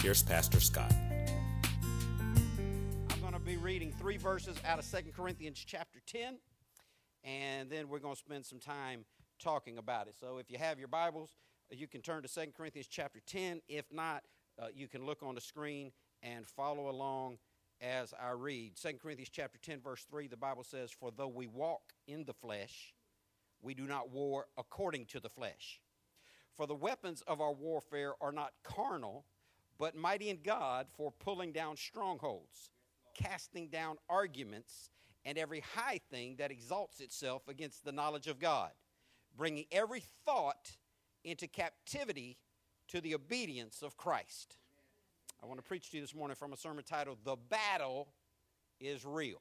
here's Pastor Scott. I'm going to be reading three verses out of 2 Corinthians chapter 10, and then we're going to spend some time talking about it. So if you have your Bibles, you can turn to 2 Corinthians chapter 10. If not, uh, you can look on the screen and follow along as I read. 2 Corinthians chapter 10, verse 3, the Bible says, For though we walk in the flesh, we do not war according to the flesh. For the weapons of our warfare are not carnal, but mighty in God for pulling down strongholds, casting down arguments, and every high thing that exalts itself against the knowledge of God, bringing every thought into captivity to the obedience of Christ. I want to preach to you this morning from a sermon titled, The Battle is Real.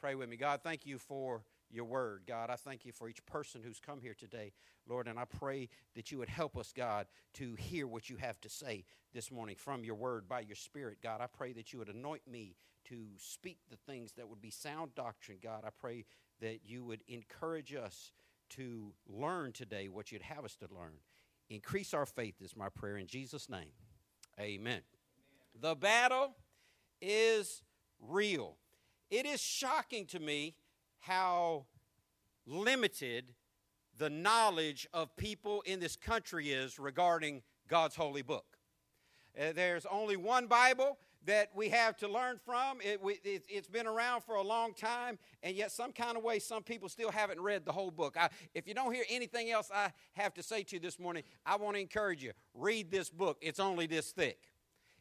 Pray with me. God, thank you for your word. God, I thank you for each person who's come here today, Lord, and I pray that you would help us, God, to hear what you have to say this morning from your word by your spirit. God, I pray that you would anoint me to speak the things that would be sound doctrine. God, I pray that you would encourage us to learn today what you'd have us to learn. Increase our faith is my prayer in Jesus' name. Amen. The battle is real. It is shocking to me how limited the knowledge of people in this country is regarding God's holy book. Uh, there's only one Bible that we have to learn from. It, it, has been around for a long time, and yet, some kind of way, some people still haven't read the whole book. I, if you don't hear anything else I have to say to you this morning, I want to encourage you read this book. It's only this thick.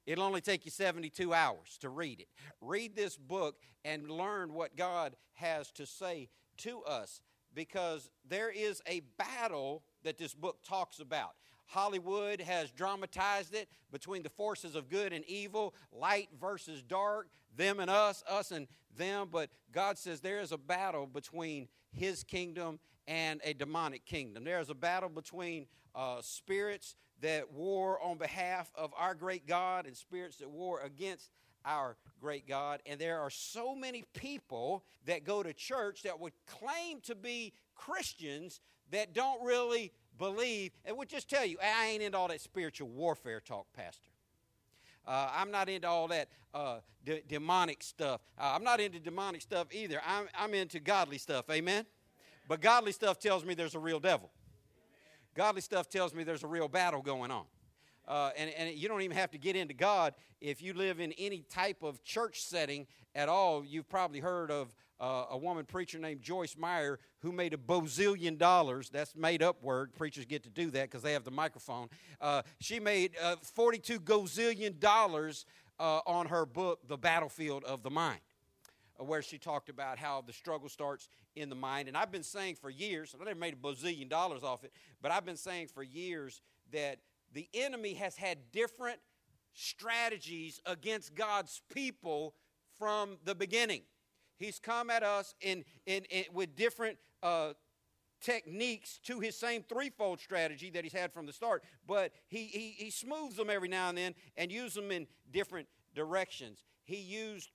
It'll only take you 72 hours to read it. Read this book and learn what God has to say to us because there is a battle that this book talks about. Hollywood has dramatized it between the forces of good and evil, light versus dark, them and us, us and them. But God says there is a battle between His kingdom and a demonic kingdom. There is a battle between uh, spirits that war on behalf of our great God and spirits that war against our great God. And there are so many people that go to church that would claim to be Christians that don't really believe. And would just tell you, I ain't into all that spiritual warfare talk, Pastor. Uh, I'm not into all that uh, de- demonic stuff. Uh, I'm not into demonic stuff either. I'm, I'm into godly stuff. Amen? But godly stuff tells me there's a real devil. Godly stuff tells me there's a real battle going on. Uh, and, and you don't even have to get into God. If you live in any type of church setting at all, you've probably heard of uh, a woman preacher named Joyce Meyer who made a bozillion dollars. That's made up word. Preachers get to do that because they have the microphone. Uh, she made uh, 42 gozillion dollars uh, on her book, The Battlefield of the Mind where she talked about how the struggle starts in the mind. And I've been saying for years, I never made a bazillion dollars off it, but I've been saying for years that the enemy has had different strategies against God's people from the beginning. He's come at us in, in, in with different uh, techniques to his same threefold strategy that he's had from the start, but he, he, he smooths them every now and then and uses them in different directions. He used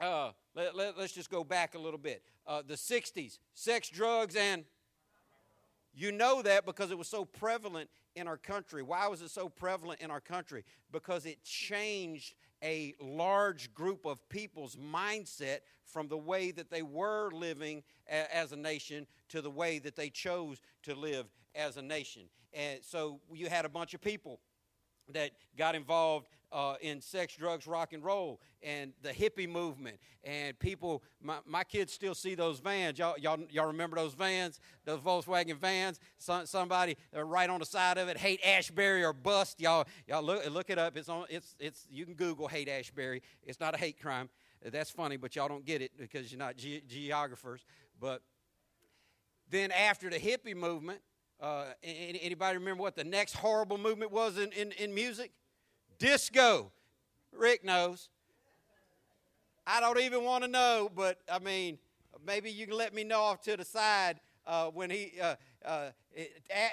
uh, let, let, us just go back a little bit. Uh, the 60s, sex, drugs, and you know that because it was so prevalent in our country. Why was it so prevalent in our country? Because it changed a large group of people's mindset from the way that they were living a- as a nation to the way that they chose to live as a nation. And so you had a bunch of people that got involved uh, in sex, drugs, rock and roll, and the hippie movement. And people, my, my kids still see those vans. Y'all, y'all, y'all remember those vans, those Volkswagen vans? Some, somebody uh, right on the side of it, Haight-Ashbury or bust. Y'all, y'all look, look it up. It's on. It's, it's. You can Google Haight-Ashbury. It's not a hate crime. That's funny, but y'all don't get it because you're not ge- geographers. But then after the hippie movement, uh, anybody remember what the next horrible movement was in, in, in music? Disco. Rick knows. I don't even want to know, but I mean, maybe you can let me know off to the side uh, when he uh, uh,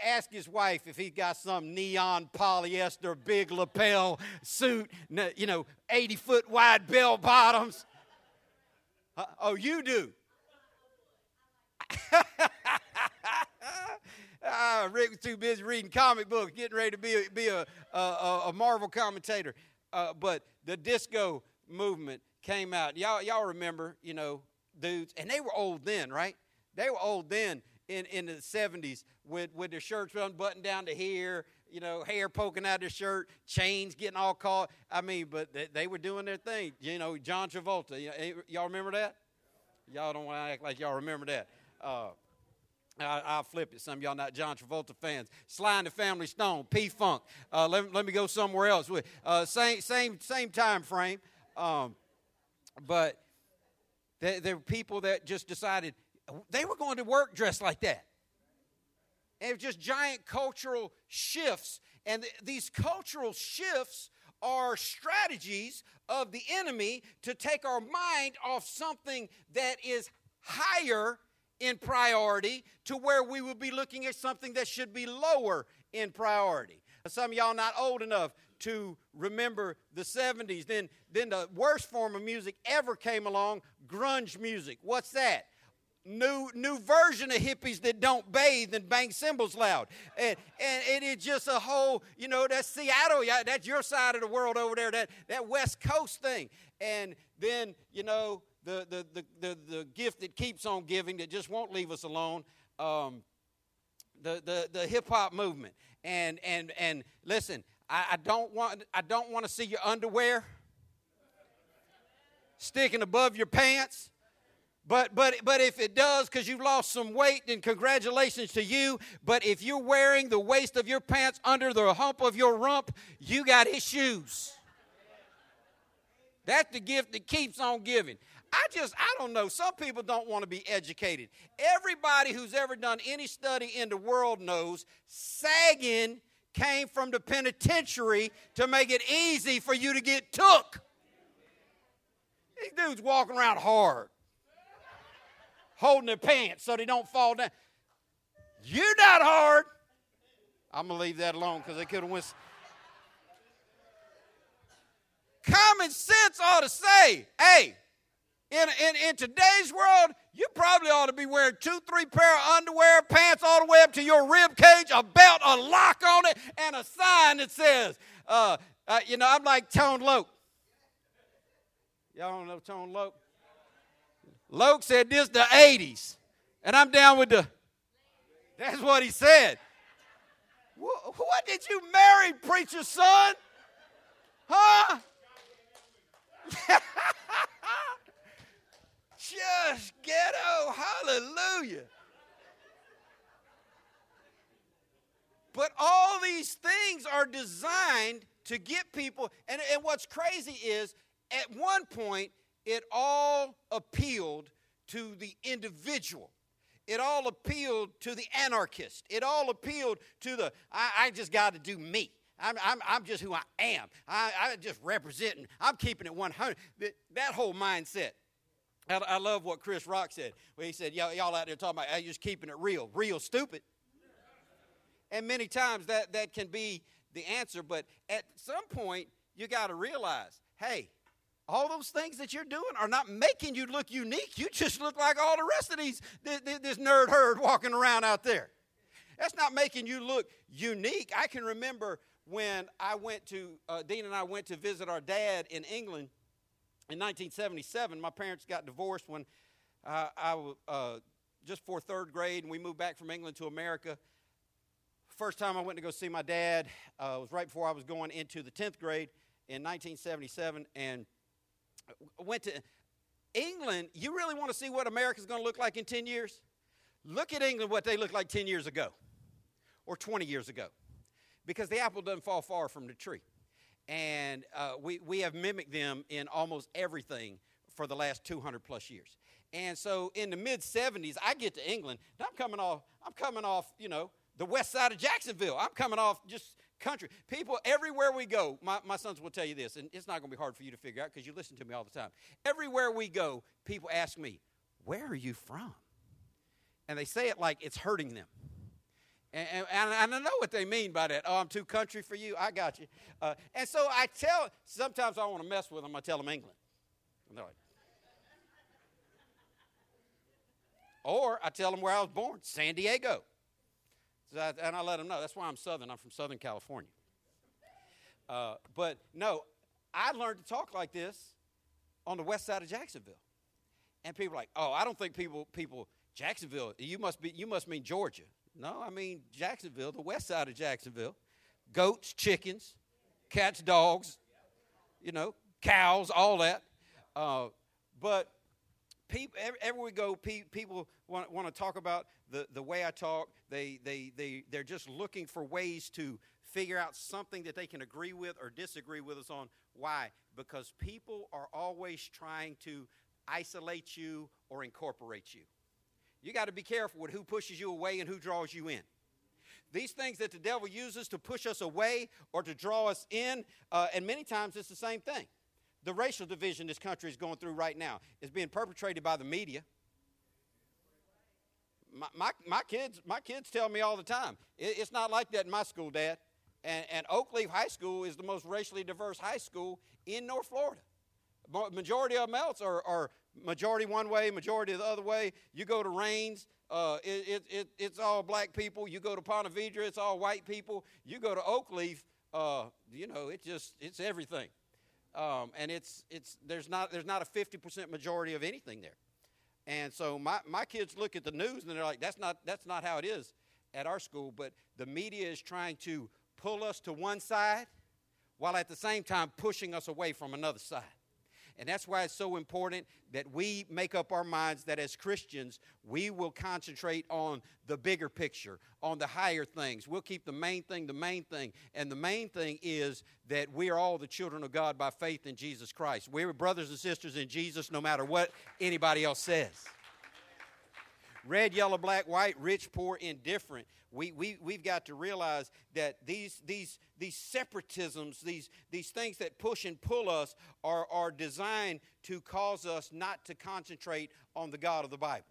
ask his wife if he got some neon polyester big lapel suit, you know, 80 foot wide bell bottoms. Uh, oh, you do. Ah, Rick was too busy reading comic books, getting ready to be a, be a, a, a Marvel commentator. Uh, but the disco movement came out. Y'all, y'all remember, you know, dudes, and they were old then, right? They were old then in, in the 70s with, with their shirts unbuttoned down to here, you know, hair poking out of their shirt, chains getting all caught. I mean, but they, they were doing their thing. You know, John Travolta. Y'all remember that? Y'all don't want to act like y'all remember that. Uh, I, I'll flip it. Some of y'all not John Travolta fans. Sly and the Family Stone, P Funk. Uh, let, let me go somewhere else. With uh, same same same time frame, um, but there, there were people that just decided they were going to work dressed like that. And it was just giant cultural shifts, and th- these cultural shifts are strategies of the enemy to take our mind off something that is higher in priority to where we would be looking at something that should be lower in priority. Some y'all not old enough to remember the 70s. Then, then the worst form of music ever came along, grunge music. What's that? New, new version of hippies that don't bathe and bang cymbals loud. And, and it is just a whole, you know, that's Seattle. Yeah, that's your side of the world over there, that, that West Coast thing. And then, you know, the, the, the, the, the gift that keeps on giving that just won't leave us alone. Um, the, the, the hip hop movement. And, and, and listen, I, I don't want I don't want to see your underwear sticking above your pants. But but but if it does because you've lost some weight, then congratulations to you. But if you're wearing the waist of your pants under the hump of your rump, you got issues. That's the gift that keeps on giving. I just, I don't know. Some people don't want to be educated. Everybody who's ever done any study in the world knows sagging came from the penitentiary to make it easy for you to get took. These dudes walking around hard, holding their pants so they don't fall down. You're not hard. I'm going to leave that alone because they could have went. Common sense ought to say, hey, in, in, in today's world, you probably ought to be wearing two, three pair of underwear, pants all the way up to your rib cage, a belt, a lock on it, and a sign that says, uh, uh, you know, I'm like Tone Loc. Y'all don't know Tone Loc? Loc said this the 80s, and I'm down with the. That's what he said. What, did you marry, preacher son? Huh? Just ghetto, hallelujah. But all these things are designed to get people, and, and what's crazy is at one point it all appealed to the individual. It all appealed to the anarchist. It all appealed to the, I, I just got to do me. I'm, I'm, I'm just who I am. I, I'm just representing. I'm keeping it 100. That, that whole mindset. I, I love what Chris Rock said. Where he said, y'all, y'all out there talking about "Hey, just keeping it real, real stupid. And many times that, that can be the answer, but at some point, you got to realize hey, all those things that you're doing are not making you look unique. You just look like all the rest of these, this, this nerd herd walking around out there. That's not making you look unique. I can remember when I went to, uh, Dean and I went to visit our dad in England in 1977. My parents got divorced when uh, I was uh, just for third grade, and we moved back from England to America. First time I went to go see my dad uh, was right before I was going into the 10th grade in 1977, and went to England. You really want to see what America's going to look like in 10 years? Look at England, what they looked like 10 years ago or 20 years ago, because the apple doesn't fall far from the tree. And uh, we, we have mimicked them in almost everything for the last 200 plus years. And so in the mid 70s, I get to England. I'm coming off, I'm coming off, you know, the west side of Jacksonville. I'm coming off just country. People everywhere we go, my, my sons will tell you this, and it's not going to be hard for you to figure out because you listen to me all the time. Everywhere we go, people ask me, Where are you from? And they say it like it's hurting them. And, and, and I know what they mean by that. Oh, I'm too country for you. I got you. Uh, and so I tell, sometimes I want to mess with them. I tell them England. And they're like, or I tell them where I was born, San Diego. So I, and I let them know. That's why I'm Southern. I'm from Southern California. Uh, but no, I learned to talk like this on the west side of Jacksonville. And people are like, oh, I don't think people, people, Jacksonville, you must, be, you must mean Georgia. No, I mean Jacksonville, the west side of Jacksonville. Goats, chickens, cats, dogs, you know, cows, all that. Uh, but people, everywhere we go, people want, want to talk about the, the way I talk. They, they, they, they're just looking for ways to figure out something that they can agree with or disagree with us on. Why? Because people are always trying to isolate you or incorporate you. You got to be careful with who pushes you away and who draws you in. These things that the devil uses to push us away or to draw us in, uh, and many times it's the same thing. The racial division this country is going through right now is being perpetrated by the media. My, my, my, kids, my kids tell me all the time, it, it's not like that in my school, Dad. And, and Oakleaf High School is the most racially diverse high school in North Florida. Majority of them else are, are majority one way, majority the other way. You go to Raines, uh, it, it, it, it's all black people. You go to Ponte Vedra, it's all white people. You go to Oakleaf, uh, you know, it just it's everything, um, and it's it's there's not there's not a 50% majority of anything there, and so my my kids look at the news and they're like, that's not that's not how it is at our school. But the media is trying to pull us to one side, while at the same time pushing us away from another side. And that's why it's so important that we make up our minds that as Christians, we will concentrate on the bigger picture, on the higher things. We'll keep the main thing the main thing. And the main thing is that we are all the children of God by faith in Jesus Christ. We're brothers and sisters in Jesus no matter what anybody else says red, yellow, black, white, rich, poor, indifferent. We, we, we've got to realize that these, these, these separatisms, these, these things that push and pull us, are, are designed to cause us not to concentrate on the God of the Bible.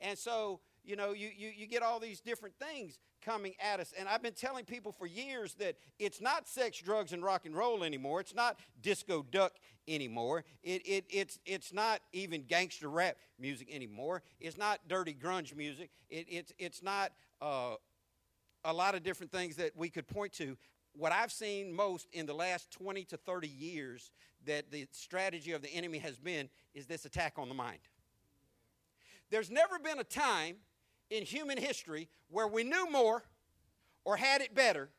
And so, you know, you, you, you get all these different things coming at us. And I've been telling people for years that it's not sex, drugs, and rock and roll anymore. It's not disco duck anymore. It, it, it's, it's not even gangster rap music anymore. It's not dirty grunge music. It, it's, it's not uh, a lot of different things that we could point to. What I've seen most in the last 20 to 30 years that the strategy of the enemy has been is this attack on the mind. There's never been a time in human history where we knew more or had it better,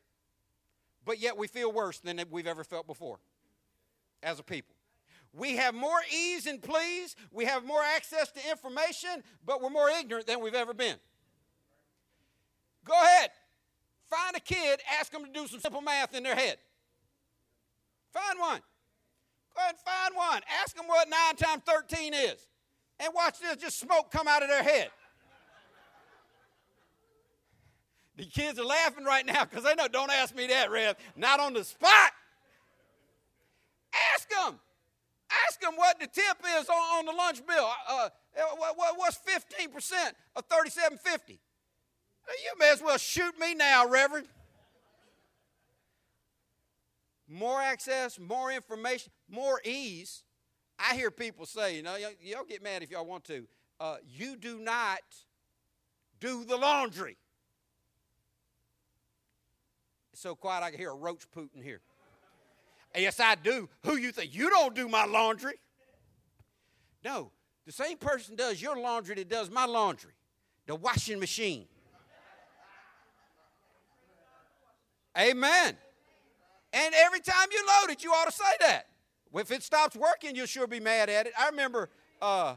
but yet we feel worse than we've ever felt before as a people. We have more ease and please, we have more access to information, but we're more ignorant than we've ever been. Go ahead, find a kid, ask them to do some simple math in their head. Find one. Go ahead and find one. Ask them what 9 times 13 is. And watch this, just smoke come out of their head. The kids are laughing right now because they know, don't ask me that, Rev. Not on the spot. Ask them. Ask them what the tip is on, on the lunch bill. Uh, uh what, what's 15% of 3750? You may as well shoot me now, Reverend. More access, more information, more ease. I hear people say, you know, y'all get mad if y'all want to. Uh, you do not do the laundry. It's so quiet I can hear a roach pooting here. Yes, I do. Who you think? You don't do my laundry. No, the same person does your laundry that does my laundry. The washing machine. Amen. And every time you load it, you ought to say that. If it stops working, you'll sure be mad at it. I remember, uh,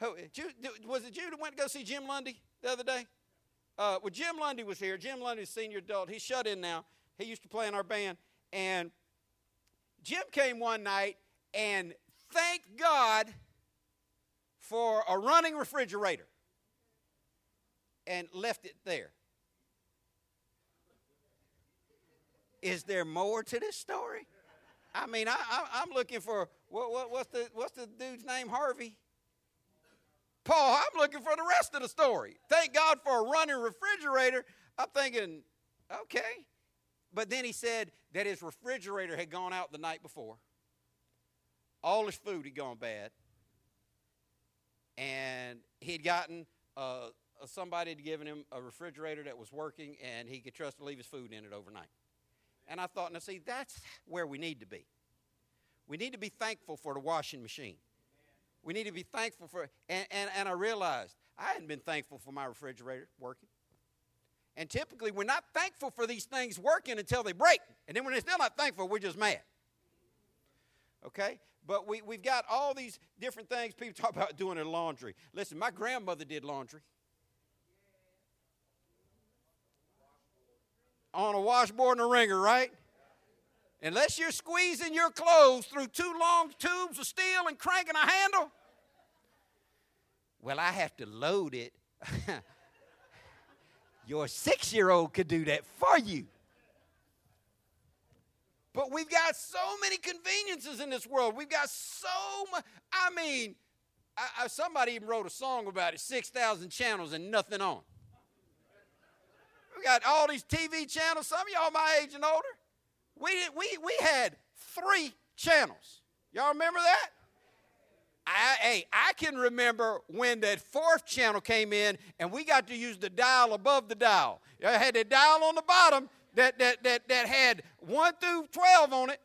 was it you that went to go see Jim Lundy the other day? Uh, well, Jim Lundy was here. Jim Lundy's senior adult. He's shut in now. He used to play in our band. And Jim came one night and thanked God for a running refrigerator and left it there. is there more to this story? I mean, I, am looking for what, what, what's the what's the dude's name? Harvey. Paul. I'm looking for the rest of the story. Thank God for a running refrigerator. I'm thinking, okay, but then he said that his refrigerator had gone out the night before. All his food had gone bad, and he'd gotten uh, somebody had given him a refrigerator that was working, and he could trust to leave his food in it overnight. And I thought, now see, that's where we need to be. We need to be thankful for the washing machine. We need to be thankful for, and, and, and I realized I hadn't been thankful for my refrigerator working. And typically, we're not thankful for these things working until they break. And then when they're still not thankful, we're just mad. Okay? But we, we've got all these different things people talk about doing their laundry. Listen, my grandmother did laundry. On a washboard and a wringer, right? Unless you're squeezing your clothes through two long tubes of steel and cranking a handle, well, I have to load it. your six year old could do that for you. But we've got so many conveniences in this world. We've got so much. I mean, I, I, somebody even wrote a song about it 6,000 channels and nothing on. We got all these TV channels. Some of y'all my age and older. We, did, we, we had three channels. Y'all remember that? I, hey, I can remember when that fourth channel came in and we got to use the dial above the dial. I had the dial on the bottom that, that, that, that had 1 through 12 on it,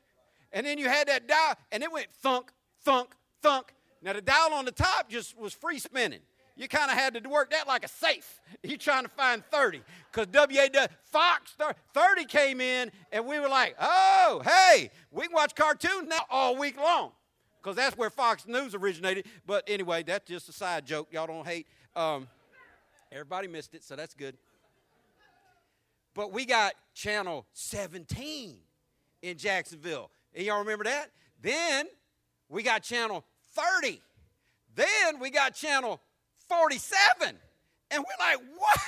and then you had that dial, and it went thunk, thunk, thunk. Now, the dial on the top just was free spinning. You kind of had to work that like a safe. You're trying to find 30. Because WA Fox 30 came in, and we were like, oh, hey, we can watch cartoons now all week long because that's where Fox News originated. But anyway, that's just a side joke. Y'all don't hate. Um, everybody missed it, so that's good. But we got channel 17 in Jacksonville. And y'all remember that? Then we got channel 30. Then we got channel 47. And we're like, what?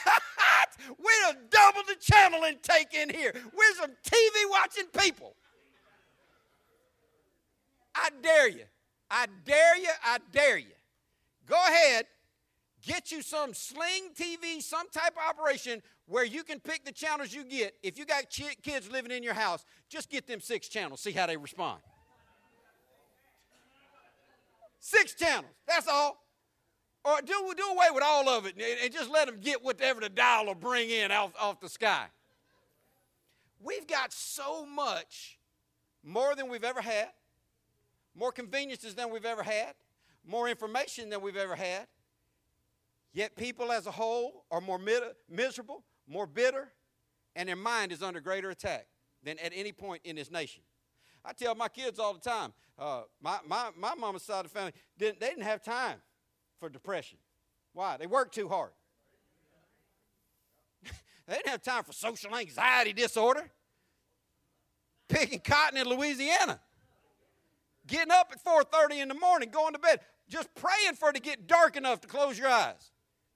We have doubled the channel intake in here. We're some TV watching people. I dare you. I dare you. I dare you. Go ahead, get you some sling TV, some type of operation where you can pick the channels you get. If you got kids living in your house, just get them six channels, see how they respond. Six channels, that's all. Or do, do away with all of it and, and just let them get whatever the dial will bring in off, off the sky. We've got so much more than we've ever had more conveniences than we've ever had, more information than we've ever had. Yet people as a whole are more miserable, more bitter, and their mind is under greater attack than at any point in this nation. I tell my kids all the time, uh, my, my, my mama's side of the family, didn't, they didn't have time for depression. Why? They worked too hard. they didn't have time for social anxiety disorder. Picking cotton in Louisiana getting up at 4.30 in the morning, going to bed, just praying for it to get dark enough to close your eyes.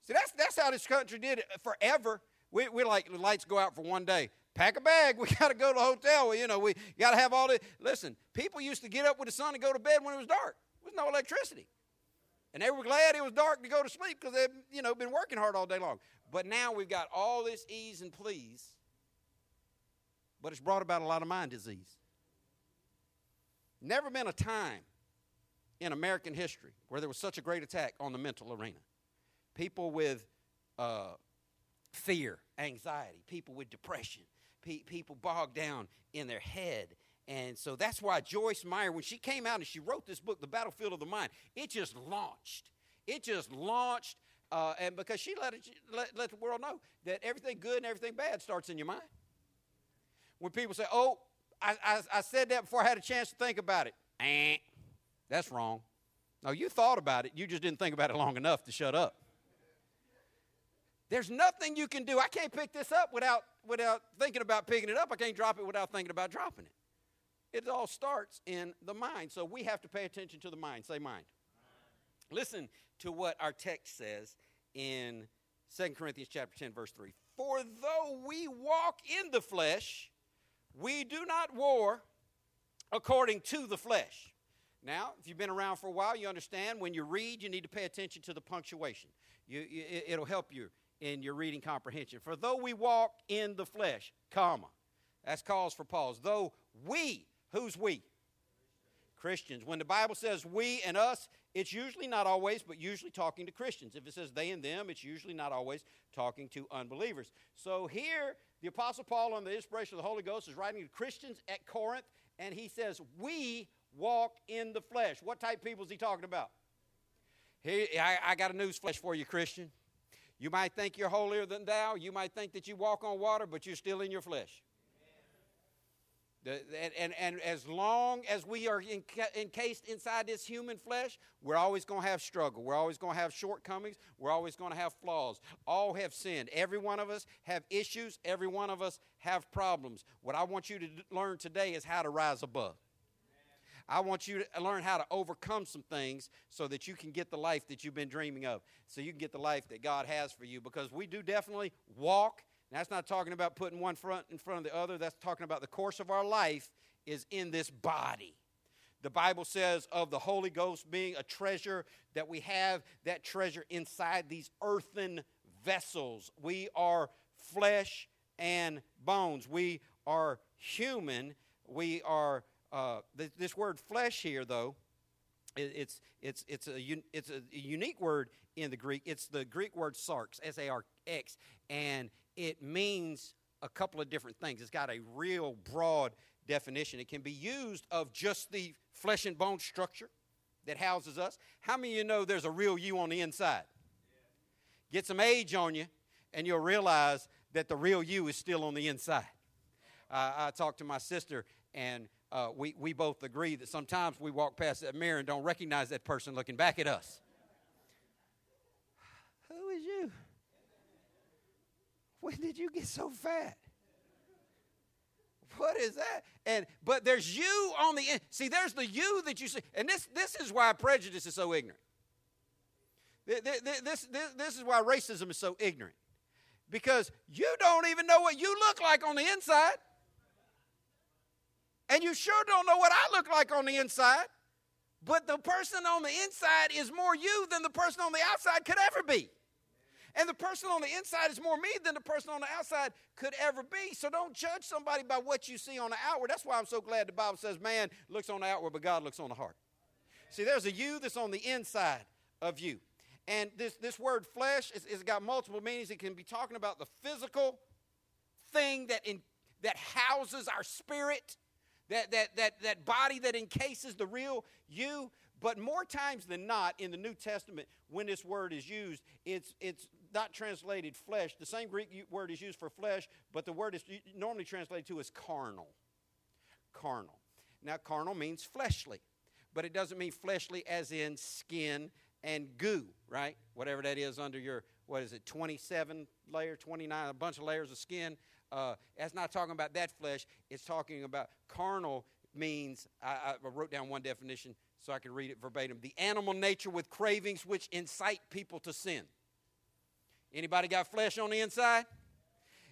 See, that's, that's how this country did it forever. We, we like, the lights go out for one day. Pack a bag. We got to go to the hotel. You know, we got to have all the. Listen, people used to get up with the sun and go to bed when it was dark. There was no electricity. And they were glad it was dark to go to sleep because they've, you know, been working hard all day long. But now we've got all this ease and please, but it's brought about a lot of mind disease. Never been a time in American history where there was such a great attack on the mental arena. People with uh, fear, anxiety, people with depression, pe- people bogged down in their head. And so that's why Joyce Meyer, when she came out and she wrote this book, The Battlefield of the Mind, it just launched. It just launched. Uh, and because she let, it, let, let the world know that everything good and everything bad starts in your mind. When people say, oh, I, I, I, said that before I had a chance to think about it. Eh, that's wrong. No, you thought about it. You just didn't think about it long enough to shut up. There's nothing you can do. I can't pick this up without, without thinking about picking it up. I can't drop it without thinking about dropping it. It all starts in the mind. So we have to pay attention to the mind. Say mind. Listen to what our text says in 2 Corinthians chapter 10 verse 3. For though we walk in the flesh, we do not war according to the flesh. Now, if you've been around for a while, you understand when you read, you need to pay attention to the punctuation. You, you, it'll help you in your reading comprehension. For though we walk in the flesh, comma, that's cause for pause. Though we, who's we? Christians. When the Bible says we and us, it's usually not always, but usually talking to Christians. If it says they and them, it's usually not always talking to unbelievers. So here, the Apostle Paul, on the inspiration of the Holy Ghost, is writing to Christians at Corinth, and he says, We walk in the flesh. What type of people is he talking about? Here, I, I got a news flash for you, Christian. You might think you're holier than thou. You might think that you walk on water, but you're still in your flesh. And, and, as long as we are encased inside this human flesh, we're always going to have struggle. We're always going to have shortcomings. We're always going to have flaws. All have sinned. Every one of us have issues. Every one of us have problems. What I want you to learn today is how to rise above. I want you to learn how to overcome some things so that you can get the life that you've been dreaming of. So you can get the life that God has for you because we do definitely walk. That's not talking about putting one front in front of the other. That's talking about the course of our life is in this body. The Bible says of the Holy Ghost being a treasure that we have that treasure inside these earthen vessels. We are flesh and bones. We are human. We are uh, th- this word flesh here, though, it, it's, it's, it's, a, un- it's a unique word in the Greek. It's the Greek word sarx, S A R X, and it means a couple of different things. It's got a real broad definition. It can be used of just the flesh and bone structure that houses us. How many of you know there's a real you on the inside? Get some age on you, and you'll realize that the real you is still on the inside. Uh, I talked to my sister, and uh, we, we both agree that sometimes we walk past that mirror and don't recognize that person looking back at us. Who is you? When did you get so fat? What is that? And but there's you on the end. See, there's the you that you see, and this this is why prejudice is so ignorant. This, this, this, this is why racism is so ignorant. Because you don't even know what you look like on the inside. And you sure don't know what I look like on the inside. But the person on the inside is more you than the person on the outside could ever be. And the person on the inside is more me than the person on the outside could ever be. So don't judge somebody by what you see on the outward. That's why I'm so glad the Bible says man looks on the outward, but God looks on the heart. See, there's a you that's on the inside of you. And this, this word flesh is, is got multiple meanings. It can be talking about the physical thing that, in, that houses our spirit that, that, that, that body that encases the real you. But more times than not in the New Testament, when this word is used, it's, it's not translated flesh. The same Greek word is used for flesh, but the word is normally translated to as carnal. Carnal. Now, carnal means fleshly, but it doesn't mean fleshly as in skin and goo, right? Whatever that is under your, what is it, 27 layer, 29, a bunch of layers of skin. Uh, that's not talking about that flesh. It's talking about carnal means, I, I wrote down one definition so I could read it verbatim. The animal nature with cravings which incite people to sin. Anybody got flesh on the inside?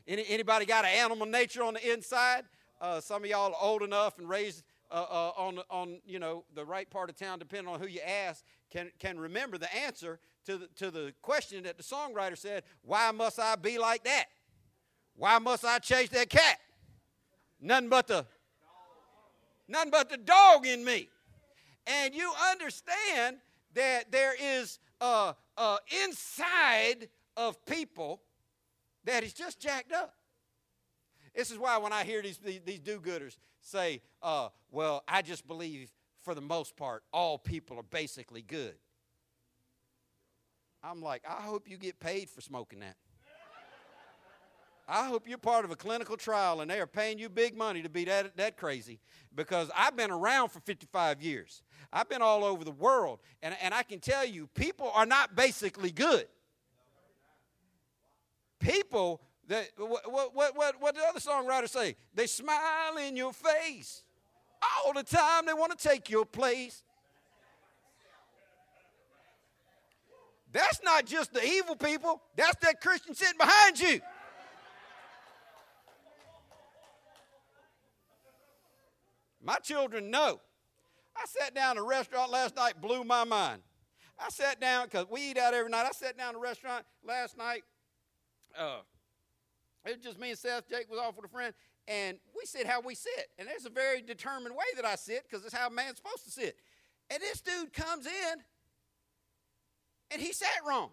Any, anybody got an animal nature on the inside? Uh, some of y'all are old enough and raised uh, uh, on, on you know the right part of town, depending on who you ask, can, can remember the answer to the, to the question that the songwriter said, Why must I be like that? Why must I chase that cat? Nothing but the nothing but the dog in me. And you understand that there is a, a inside of people that is just jacked up. This is why when I hear these, these, these do-gooders say, uh, well, I just believe for the most part all people are basically good. I'm like, I hope you get paid for smoking that. I hope you're part of a clinical trial and they are paying you big money to be that, that crazy because I've been around for 55 years. I've been all over the world, and, and I can tell you, people are not basically good. People, that, what, what, what, what the other songwriters say? They smile in your face all the time, they want to take your place. That's not just the evil people, that's that Christian sitting behind you. My children know. I sat down at a restaurant last night, blew my mind. I sat down because we eat out every night. I sat down at a restaurant last night. Uh, it was just me and Seth. Jake was off with a friend, and we sit how we sit. And there's a very determined way that I sit because it's how a man's supposed to sit. And this dude comes in, and he sat wrong.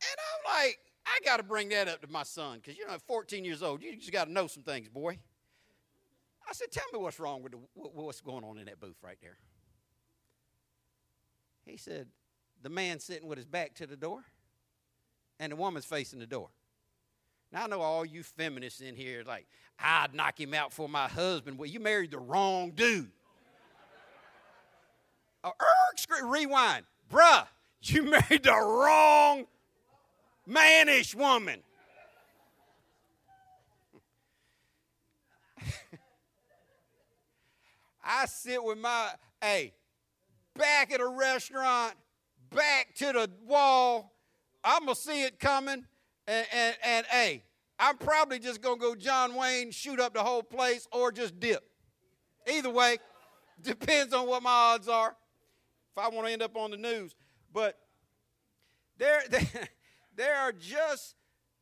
And I'm like, I got to bring that up to my son because, you know, at 14 years old, you just got to know some things, boy. I said, Tell me what's wrong with the, what's going on in that booth right there. He said, The man sitting with his back to the door and the woman's facing the door. Now, I know all you feminists in here, like, I'd knock him out for my husband. Well, you married the wrong dude. Uh, rewind. Bruh, you married the wrong mannish woman. I sit with my, hey, back at a restaurant, back to the wall. I'm going to see it coming. And, and, and, hey, I'm probably just going to go John Wayne, shoot up the whole place, or just dip. Either way, depends on what my odds are if I want to end up on the news. But there, there, there are just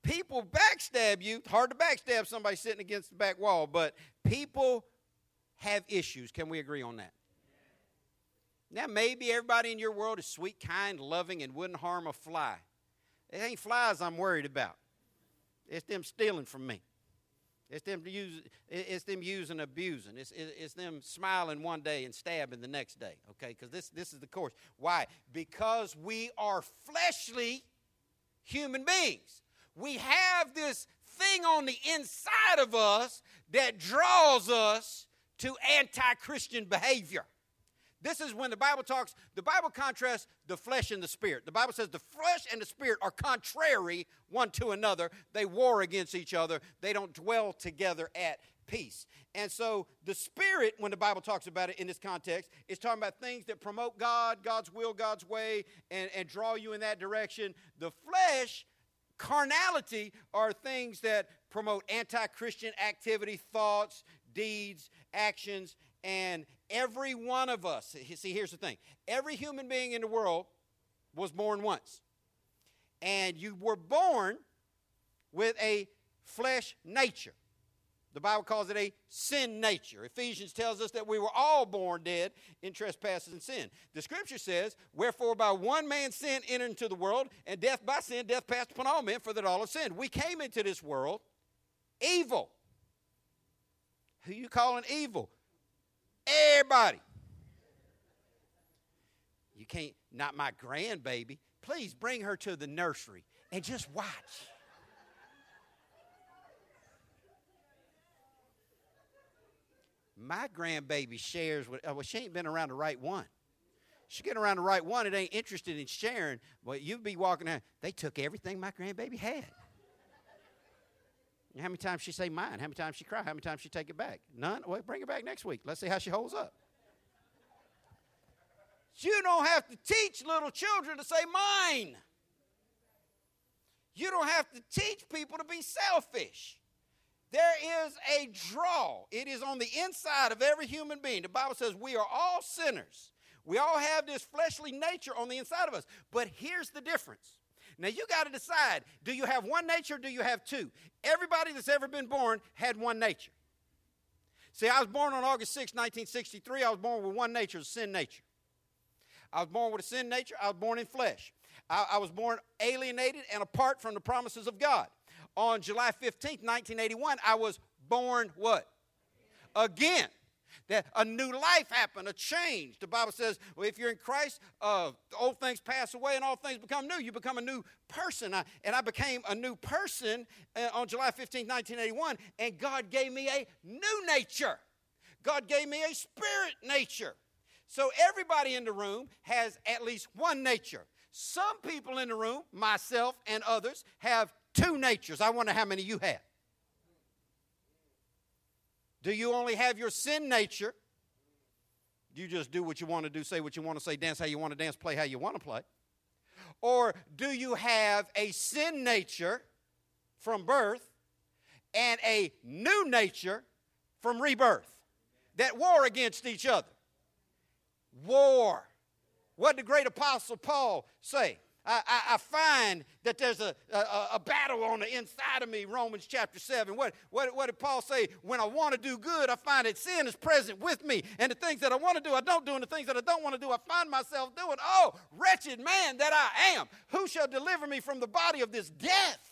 people backstab you. Hard to backstab somebody sitting against the back wall, but people have issues. Can we agree on that? Now, maybe everybody in your world is sweet, kind, loving, and wouldn't harm a fly. It ain't flies I'm worried about. It's them stealing from me. It's them, use, it's them using, abusing. It's, it's them smiling one day and stabbing the next day, okay? Because this, this is the course. Why? Because we are fleshly human beings. We have this thing on the inside of us that draws us to anti Christian behavior. This is when the Bible talks, the Bible contrasts the flesh and the spirit. The Bible says the flesh and the spirit are contrary one to another. They war against each other, they don't dwell together at peace. And so the spirit, when the Bible talks about it in this context, is talking about things that promote God, God's will, God's way, and, and draw you in that direction. The flesh, carnality, are things that promote anti Christian activity, thoughts, deeds, actions, and every one of us, see, here's the thing every human being in the world was born once. And you were born with a flesh nature. The Bible calls it a sin nature. Ephesians tells us that we were all born dead in trespasses and sin. The scripture says, Wherefore by one man's sin entered into the world, and death by sin, death passed upon all men, for that all have sinned. We came into this world evil. Who you calling evil? Everybody. You can't, not my grandbaby. Please bring her to the nursery and just watch. My grandbaby shares with, uh, well, she ain't been around the right one. She get around the right one, it ain't interested in sharing. Well, you'd be walking around, they took everything my grandbaby had. How many times she say mine? How many times she cry? How many times she take it back? None? Well, bring it back next week. Let's see how she holds up. You don't have to teach little children to say mine. You don't have to teach people to be selfish. There is a draw. It is on the inside of every human being. The Bible says we are all sinners. We all have this fleshly nature on the inside of us. But here's the difference now you got to decide do you have one nature or do you have two? Everybody that's ever been born had one nature. See, I was born on August 6, 1963. I was born with one nature, a sin nature. I was born with a sin nature. I was born in flesh. I, I was born alienated and apart from the promises of God. On July 15, 1981, I was born what? Again that a new life happened, a change. The Bible says, well, if you're in Christ, uh, old things pass away and all things become new. You become a new person. I, and I became a new person uh, on July 15, 1981, and God gave me a new nature. God gave me a spirit nature. So everybody in the room has at least one nature. Some people in the room, myself and others, have two natures. I wonder how many you have. Do you only have your sin nature? Do you just do what you want to do, say what you want to say, dance how you want to dance, play how you want to play? Or do you have a sin nature from birth and a new nature from rebirth that war against each other. War. What did the great apostle Paul say? I, I, find that there's a, a, a, battle on the inside of me, Romans chapter 7. What, what, what did Paul say? When I want to do good, I find that sin is present with me. And the things that I want to do, I don't do. And the things that I don't want to do, I find myself doing. Oh, wretched man that I am, who shall deliver me from the body of this death?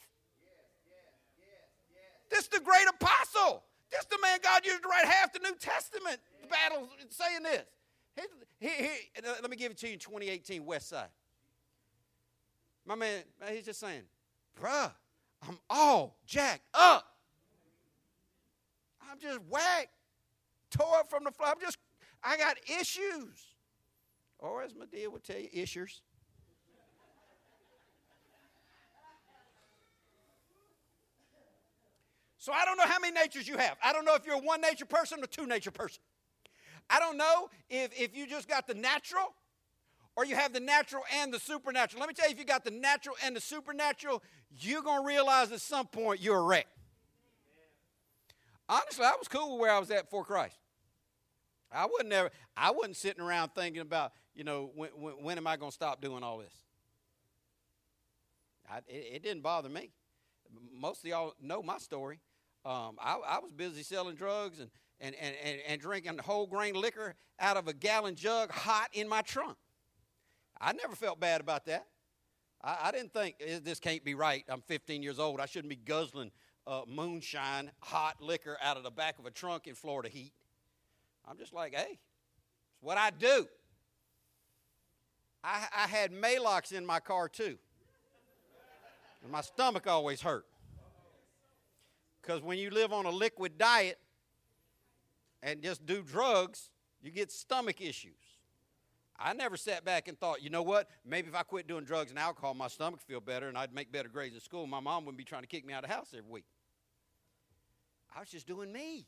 This is the great apostle. This is the man God used to write half the New Testament the battle saying this. He, he, he, let me give it to you in 2018 West Side. My man, he's just saying, bruh, I'm all jacked up. I'm just whacked, tore up from the floor. I'm just, I got issues. Or as Madea would tell you, issues. So I don't know how many natures you have. I don't know if you're a one nature person or two nature person. I don't know if, if you just got the natural or you have the natural and the supernatural. Let me tell you, if you got the natural and the supernatural, you're going to realize at some point you're a wreck. Honestly, I was cool with where I was at before Christ. I wasn't ever, I wasn't sitting around thinking about, you know, when, when, when am I going to stop doing all this? I, it, it, didn't bother me. Most of y'all know my story. Um, I, I was busy selling drugs and, and, and, and, and drinking whole grain liquor out of a gallon jug hot in my trunk. I never felt bad about that. I, I didn't think eh, this can't be right. I'm 15 years old. I shouldn't be guzzling uh, moonshine, hot liquor out of the back of a trunk in Florida heat. I'm just like, hey, it's what I do. I, I had Maalox in my car too. And my stomach always hurt. Because when you live on a liquid diet and just do drugs, you get stomach issues. I never sat back and thought, you know what? Maybe if I quit doing drugs and alcohol, my stomach would feel better and I'd make better grades in school. My mom wouldn't be trying to kick me out of the house every week. I was just doing me.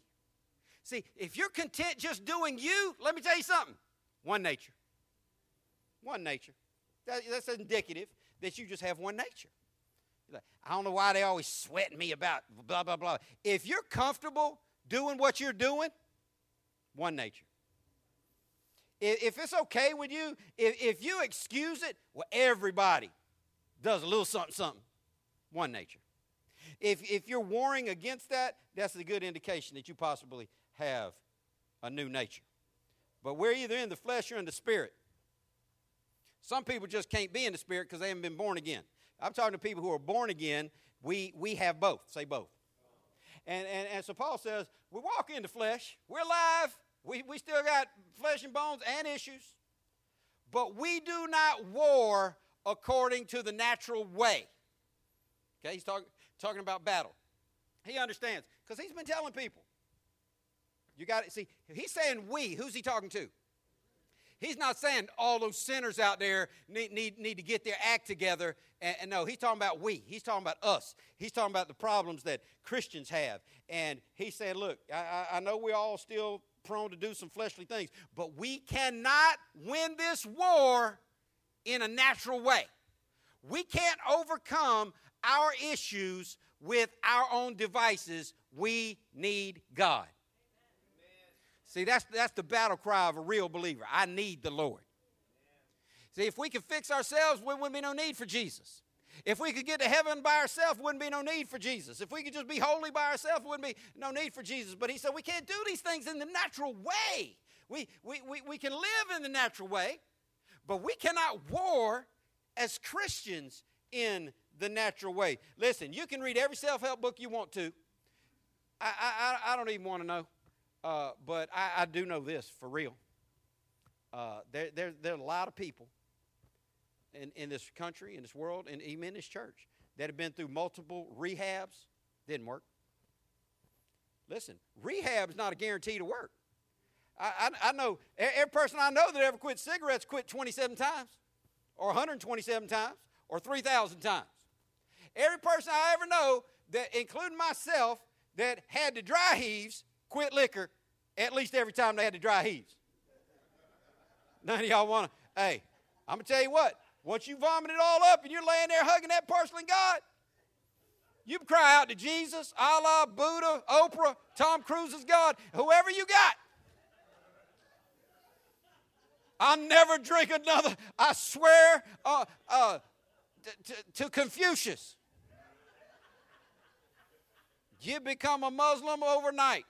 See, if you're content just doing you, let me tell you something one nature. One nature. That, that's indicative that you just have one nature. I don't know why they always sweating me about blah, blah, blah. If you're comfortable doing what you're doing, one nature. If it's okay with you, if, you excuse it, well, everybody does a little something, something. One nature. If, if you're warring against that, that's a good indication that you possibly have a new nature. But we're either in the flesh or in the spirit. Some people just can't be in the spirit because they haven't been born again. I'm talking to people who are born again. We, we have both. Say both. And, and, and so Paul says, we walk in the flesh. We're alive. We, we still got flesh and bones and issues. But we do not war according to the natural way. Okay, he's talk, talking about battle. He understands because he's been telling people. You got to see, he's saying we. Who's he talking to? He's not saying all those sinners out there need, need, need to get their act together. And, and, no, he's talking about we. He's talking about us. He's talking about the problems that Christians have. And he's saying, look, I, I know we're all still prone to do some fleshly things, but we cannot win this war in a natural way. We can't overcome our issues with our own devices. We need God. See, that's, that's the battle cry of a real believer. I need the Lord. See, if we could fix ourselves, there wouldn't be no need for Jesus. If we could get to heaven by ourselves, wouldn't be no need for Jesus. If we could just be holy by ourselves, wouldn't be no need for Jesus. But he said we can't do these things in the natural way. We, we, we, we can live in the natural way, but we cannot war as Christians in the natural way. Listen, you can read every self help book you want to. I, I, I don't even want to know. Uh, but I, I, do know this for real. Uh, there, there, there are a lot of people in, in this country, in this world, and even in this church that have been through multiple rehabs, didn't work. Listen, rehab is not a guarantee to work. I, I, I, know every person I know that ever quit cigarettes quit 27 times, or 127 times, or 3,000 times. Every person I ever know that, including myself, that had the dry heaves quit liquor at least every time they had the dry heaves. None of y'all want to. Hey, I'm to tell you what. Once you vomit it all up and you're laying there hugging that porcelain God, You cry out to Jesus, Allah, Buddha, Oprah, Tom Cruise is God, whoever you got. I'll never drink another. I swear uh, uh, to, to Confucius. You become a Muslim overnight.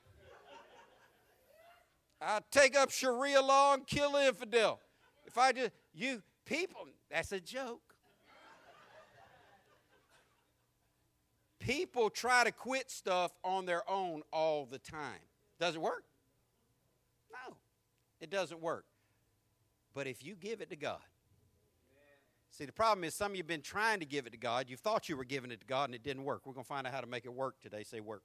I take up Sharia law and kill infidel. If I just, you people, that's a joke. People try to quit stuff on their own all the time. Does it work? No, it doesn't work. But if you give it to God, see, the problem is some of you have been trying to give it to God. You thought you were giving it to God and it didn't work. We're going to find out how to make it work today. Say, work.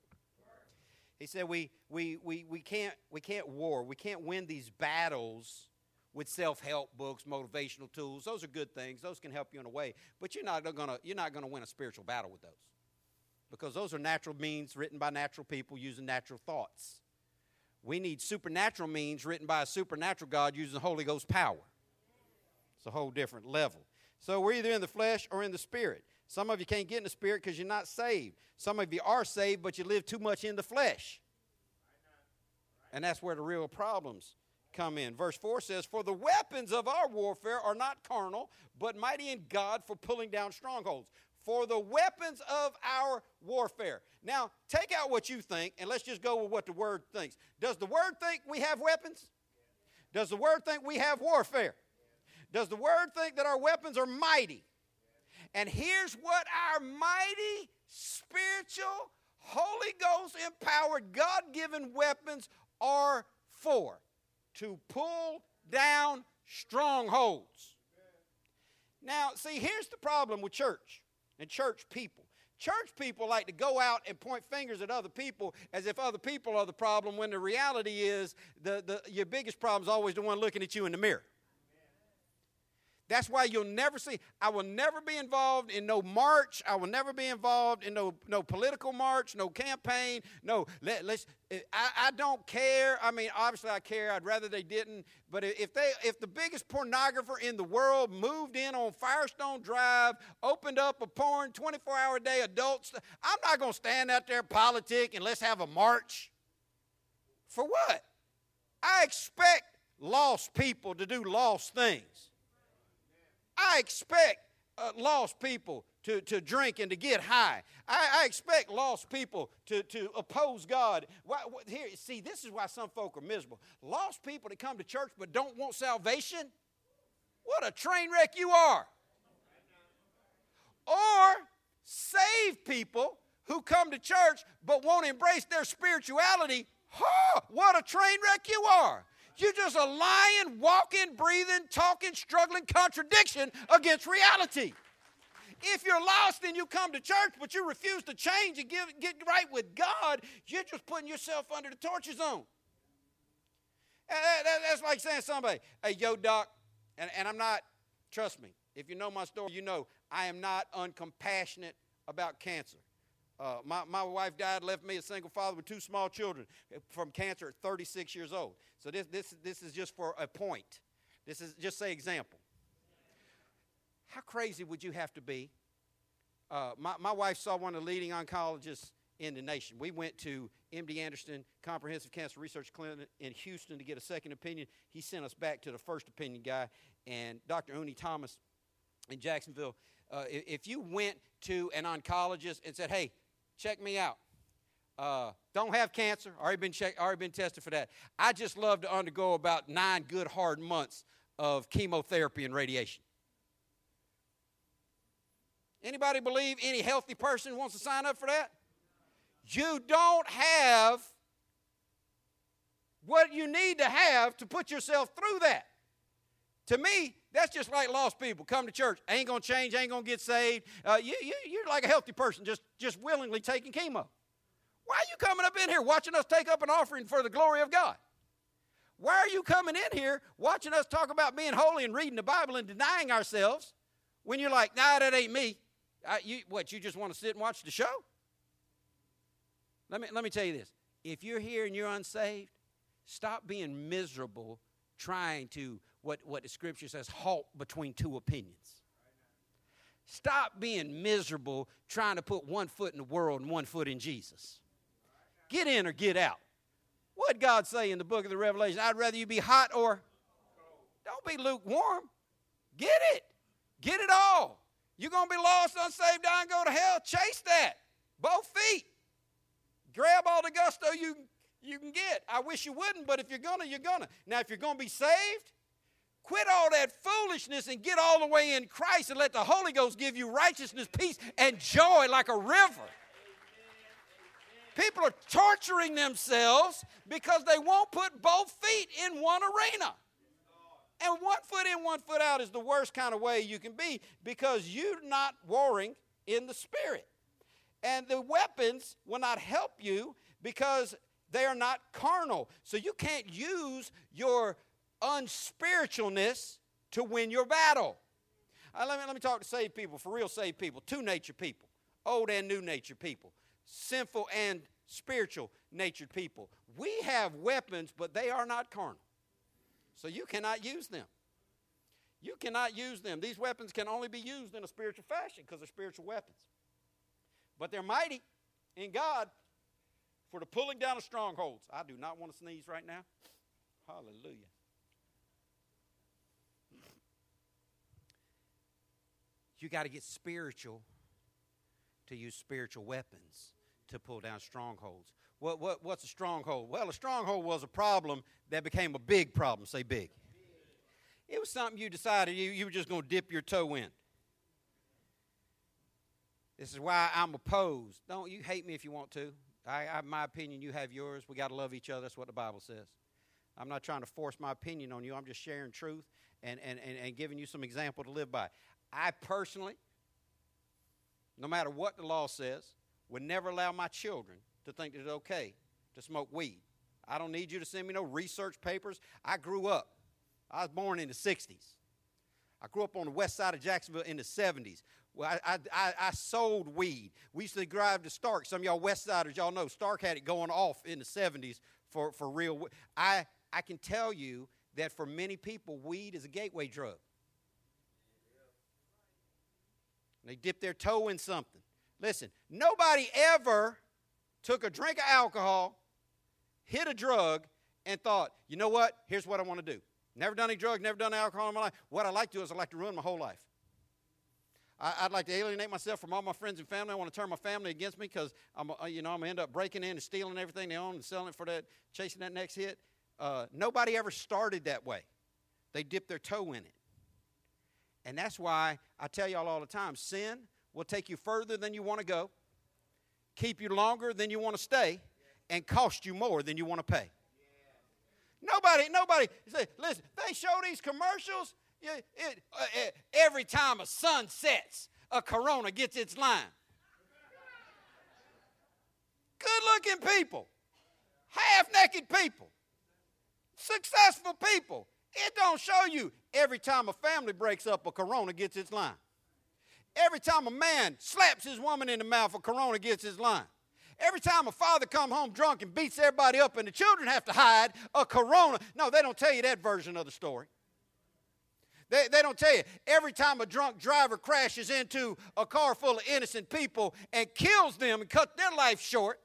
He said, we, we, we, we, can't, we can't war. We can't win these battles with self-help books, motivational tools. Those are good things. Those can help you in a way. But you're not going to you're not going to win a spiritual battle with those. Because those are natural means written by natural people using natural thoughts. We need supernatural means written by a supernatural God using the Holy Ghost power. It's a whole different level. So we're either in the flesh or in the spirit. Some of you can't get in the spirit because you're not saved. Some of you are saved, but you live too much in the flesh. And that's where the real problems come in. Verse 4 says, For the weapons of our warfare are not carnal, but mighty in God for pulling down strongholds. For the weapons of our warfare. Now, take out what you think, and let's just go with what the Word thinks. Does the Word think we have weapons? Does the Word think we have warfare? Does the Word think that our weapons are mighty? And here's what our mighty, spiritual, Holy Ghost empowered, God given weapons are for to pull down strongholds. Now, see, here's the problem with church and church people. Church people like to go out and point fingers at other people as if other people are the problem when the reality is the, the, your biggest problem is always the one looking at you in the mirror. That's why you'll never see. I will never be involved in no march. I will never be involved in no no political march, no campaign. No, let, us I, I don't care. I mean, obviously I care. I'd rather they didn't. But if they if the biggest pornographer in the world moved in on Firestone Drive, opened up a porn 24 hour day adults, I'm not going to stand out there politic and let's have a march. For what? I expect lost people to do lost things. I expect uh, lost people to, to drink and to get high. I, I expect lost people to, to oppose God. Why, what, here, see, this is why some folk are miserable. Lost people that come to church but don't want salvation. What a train wreck you are. Or saved people who come to church but won't embrace their spirituality. Huh, what a train wreck you are. You're just a lying, walking, breathing, talking, struggling contradiction against reality. If you're lost and you come to church, but you refuse to change and give, get right with God, you're just putting yourself under the torture zone. Eh, eh, that's like saying somebody, hey, yo, doc, and, and I'm not, trust me, if you know my story, you know I am not uncompassionate about cancer. Uh, my, my wife died, left me a single father with two small children eh, from cancer at 36 years old. So this, this, this is just for a point. This is just say example. How crazy would you have to be? Uh, my, my wife saw one of the leading oncologists in the nation. We went to MD Anderson Comprehensive Cancer Research Clinic in Houston to get a second opinion. He sent us back to the first opinion guy, and Dr. Uni Thomas in Jacksonville. Uh, if you went to an oncologist and said, "Hey, check me out. Uh, don't have cancer. Already been checked. Already been tested for that. I just love to undergo about nine good hard months of chemotherapy and radiation. Anybody believe any healthy person wants to sign up for that? You don't have what you need to have to put yourself through that. To me, that's just like lost people. Come to church, ain't gonna change, ain't gonna get saved. Uh, you, you, you're like a healthy person, just, just willingly taking chemo. Why are you coming up in here watching us take up an offering for the glory of God? Why are you coming in here watching us talk about being holy and reading the Bible and denying ourselves when you're like, nah, that ain't me? I, you, what, you just want to sit and watch the show? Let me, let me tell you this. If you're here and you're unsaved, stop being miserable trying to what, what the scripture says, halt between two opinions. Stop being miserable trying to put one foot in the world and one foot in Jesus. Get in or get out. What God say in the book of the Revelation? I'd rather you be hot or don't be lukewarm. Get it. Get it all. You're going to be lost, unsaved, dying, go to hell. Chase that. Both feet. Grab all the gusto you, you can get. I wish you wouldn't, but if you're going to, you're going to. Now, if you're going to be saved, quit all that foolishness and get all the way in Christ and let the Holy Ghost give you righteousness, peace, and joy like a river. People are torturing themselves because they won't put both feet in one arena. And one foot in, one foot out is the worst kind of way you can be because you're not warring in the spirit. And the weapons will not help you because they are not carnal. So you can't use your unspiritualness to win your battle. Uh, let, me, let me talk to saved people, for real saved people, two nature people, old and new nature people, sinful and spiritual natured people. We have weapons, but they are not carnal. So you cannot use them. You cannot use them. These weapons can only be used in a spiritual fashion because they're spiritual weapons. But they're mighty in God for the pulling down of strongholds. I do not want to sneeze right now. Hallelujah. You got to get spiritual to use spiritual weapons to pull down strongholds. What, what, what's a stronghold? Well, a stronghold was a problem that became a big problem. Say big. It was something you decided you, you were just going to dip your toe in. This is why I'm opposed. Don't you hate me if you want to. I, I my opinion, you have yours. We got to love each other. That's what the Bible says. I'm not trying to force my opinion on you. I'm just sharing truth and, and, and, and giving you some example to live by. I personally, no matter what the law says, would never allow my children to think that it's okay to smoke weed. I don't need you to send me no research papers. I grew up. I was born in the 60s. I grew up on the west side of Jacksonville in the 70s. Well, I, I, I, sold weed. We used to drive to Stark. Some of y'all West Siders, y'all know Stark had it going off in the 70s for, for real. I, I can tell you that for many people, weed is a gateway drug. They dip their toe in something. Listen, nobody ever took a drink of alcohol, hit a drug, and thought, you know what? Here's what I want to do. Never done any drugs, never done alcohol in my life. What I like to do is I like to ruin my whole life. I, would like to alienate myself from all my friends and family. I want to turn my family against me because I'm, you know, I'm gonna end up breaking in and stealing everything they own and selling it for that, chasing that next hit. Uh, nobody ever started that way. They dipped their toe in it, and that's why I tell y'all all the time: sin will take you further than you want to go, keep you longer than you want to stay, and cost you more than you want to pay. Nobody, nobody, listen, they show these commercials. It, it, uh, it, every time a sun sets, a Corona gets its line. Good looking people, half naked people, successful people. It don't show you every time a family breaks up, a Corona gets its line. Every time a man slaps his woman in the mouth, a corona gets his line. Every time a father come home drunk and beats everybody up and the children have to hide, a corona. No, they don't tell you that version of the story. They, they don't tell you. Every time a drunk driver crashes into a car full of innocent people and kills them and cuts their life short,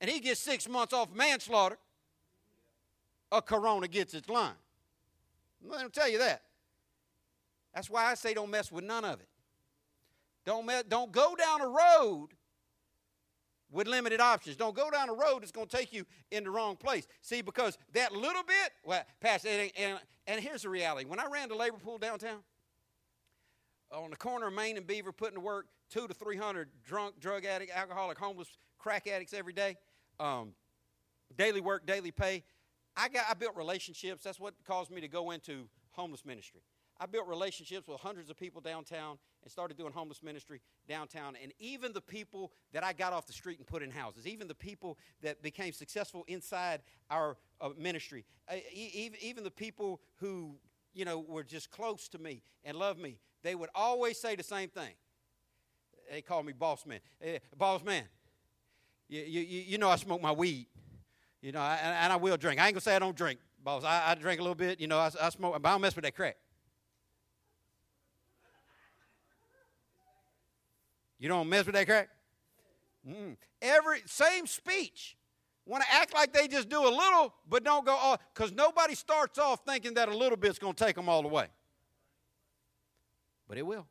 and he gets six months off manslaughter, a corona gets its line. They don't tell you that. That's why I say don't mess with none of it. Don't, don't go down a road with limited options. Don't go down a road that's going to take you in the wrong place. See, because that little bit, well, Pastor, and, and here's the reality. When I ran the labor pool downtown, on the corner of Main and Beaver, putting to work two to 300 drunk, drug addict, alcoholic, homeless, crack addicts every day, um, daily work, daily pay. I, got, I built relationships. That's what caused me to go into homeless ministry. I built relationships with hundreds of people downtown and started doing homeless ministry downtown. And even the people that I got off the street and put in houses, even the people that became successful inside our uh, ministry, uh, even, even the people who, you know, were just close to me and loved me, they would always say the same thing. They call me boss man. Uh, boss man, you, you, you know I smoke my weed. You know, I, and I will drink. I ain't going to say I don't drink, boss. I, I drink a little bit. You know, I, I smoke, but I don't mess with that crack. You don't mess with that crack? Mm. Every same speech. Want to act like they just do a little, but don't go all, because nobody starts off thinking that a little bit's going to take them all the way. But it will.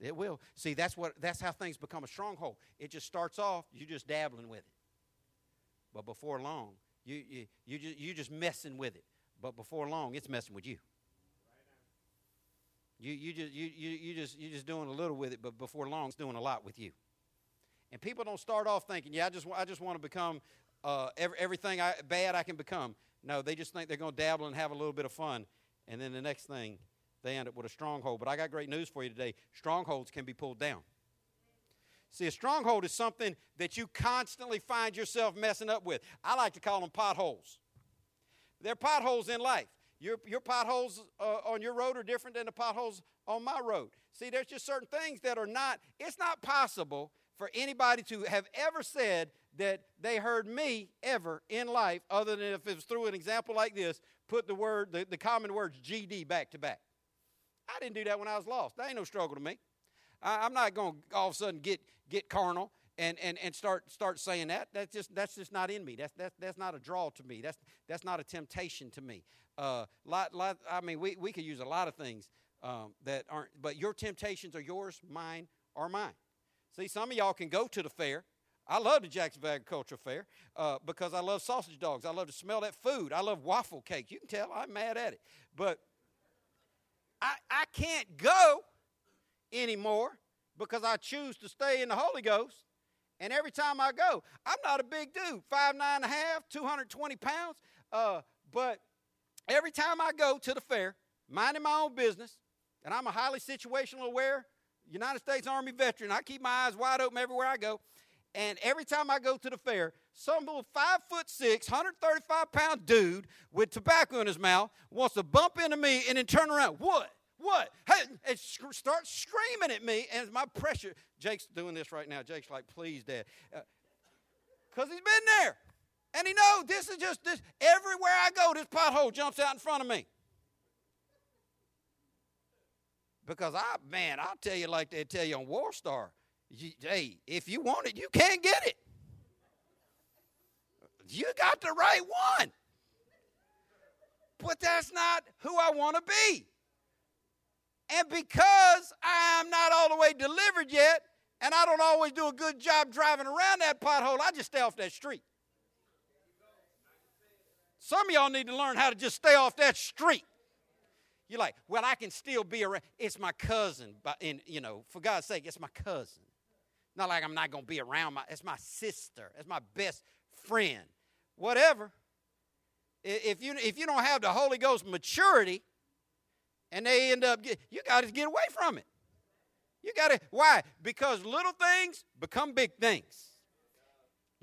It will. See, that's what that's how things become a stronghold. It just starts off, You're just dabbling with it. But before long, you you you just you're just messing with it. But before long, it's messing with you. You you just you you you just you're just doing a little with it, but before long, it's doing a lot with you. And people don't start off thinking, "Yeah, I just I just want to become uh, every, everything I, bad I can become." No, they just think they're going to dabble and have a little bit of fun, and then the next thing they end up with a stronghold. But I got great news for you today strongholds can be pulled down. See, a stronghold is something that you constantly find yourself messing up with. I like to call them potholes. They're potholes in life. Your, your potholes uh, on your road are different than the potholes on my road. See, there's just certain things that are not, it's not possible for anybody to have ever said that they heard me ever in life, other than if it was through an example like this, put the word, the, the common words GD back to back. I didn't do that when I was lost. That ain't no struggle to me. I, am not going to all of a sudden get get carnal and, and, and start start saying that. That's just that's just not in me. That's that's that's not a draw to me. That's that's not a temptation to me. Uh, lot, lot, I mean, we, we could use a lot of things um, that aren't. But your temptations are yours, mine, are mine. See, some of y'all can go to the fair. I love the Jacksonville Agricultural Fair uh, because I love sausage dogs. I love to smell that food. I love waffle cake. You can tell I'm mad at it, but I, I can't go anymore because I choose to stay in the Holy Ghost. And every time I go, I'm not a big dude, five, nine and a half, 220 pounds. Uh, but every time I go to the fair, minding my own business, and I'm a highly situational aware United States Army veteran, I keep my eyes wide open everywhere I go. And every time I go to the fair, some little five foot six, 135 pound dude with tobacco in his mouth wants to bump into me and then turn around. What? What? Hey, and start screaming at me. And my pressure, Jake's doing this right now. Jake's like, please, Dad. Because uh, he's been there. And he knows this is just this. Everywhere I go, this pothole jumps out in front of me. Because I, man, I'll tell you like they tell you on War Star you, hey, if you want it, you can't get it. You got the right one. But that's not who I want to be. And because I'm not all the way delivered yet, and I don't always do a good job driving around that pothole, I just stay off that street. Some of y'all need to learn how to just stay off that street. You're like, well, I can still be around. It's my cousin, but in you know, for God's sake, it's my cousin. Not like I'm not to be around my, it's my sister, it's my best friend. Whatever. If you, if you don't have the Holy Ghost maturity and they end up, you got to get away from it. You got to, why? Because little things become big things.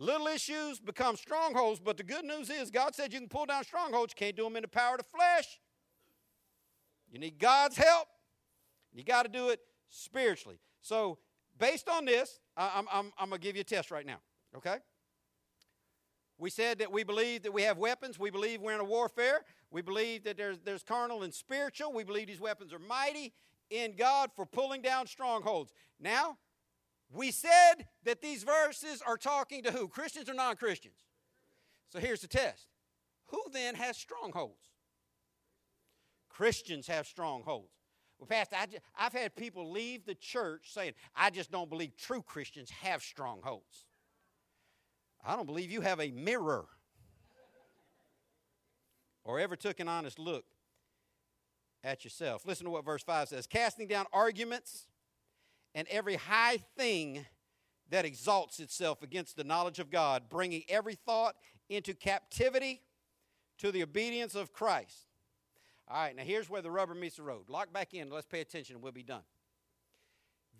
Little issues become strongholds, but the good news is God said you can pull down strongholds. You can't do them in the power of the flesh. You need God's help. You got to do it spiritually. So based on this, I'm, I'm, I'm going to give you a test right now, okay? We said that we believe that we have weapons. We believe we're in a warfare. We believe that there's, there's carnal and spiritual. We believe these weapons are mighty in God for pulling down strongholds. Now, we said that these verses are talking to who? Christians or non Christians? So here's the test Who then has strongholds? Christians have strongholds. Well, Pastor, I just, I've had people leave the church saying, I just don't believe true Christians have strongholds. I don't believe you have a mirror or ever took an honest look at yourself. Listen to what verse 5 says casting down arguments and every high thing that exalts itself against the knowledge of God, bringing every thought into captivity to the obedience of Christ. All right, now here's where the rubber meets the road. Lock back in, let's pay attention, and we'll be done.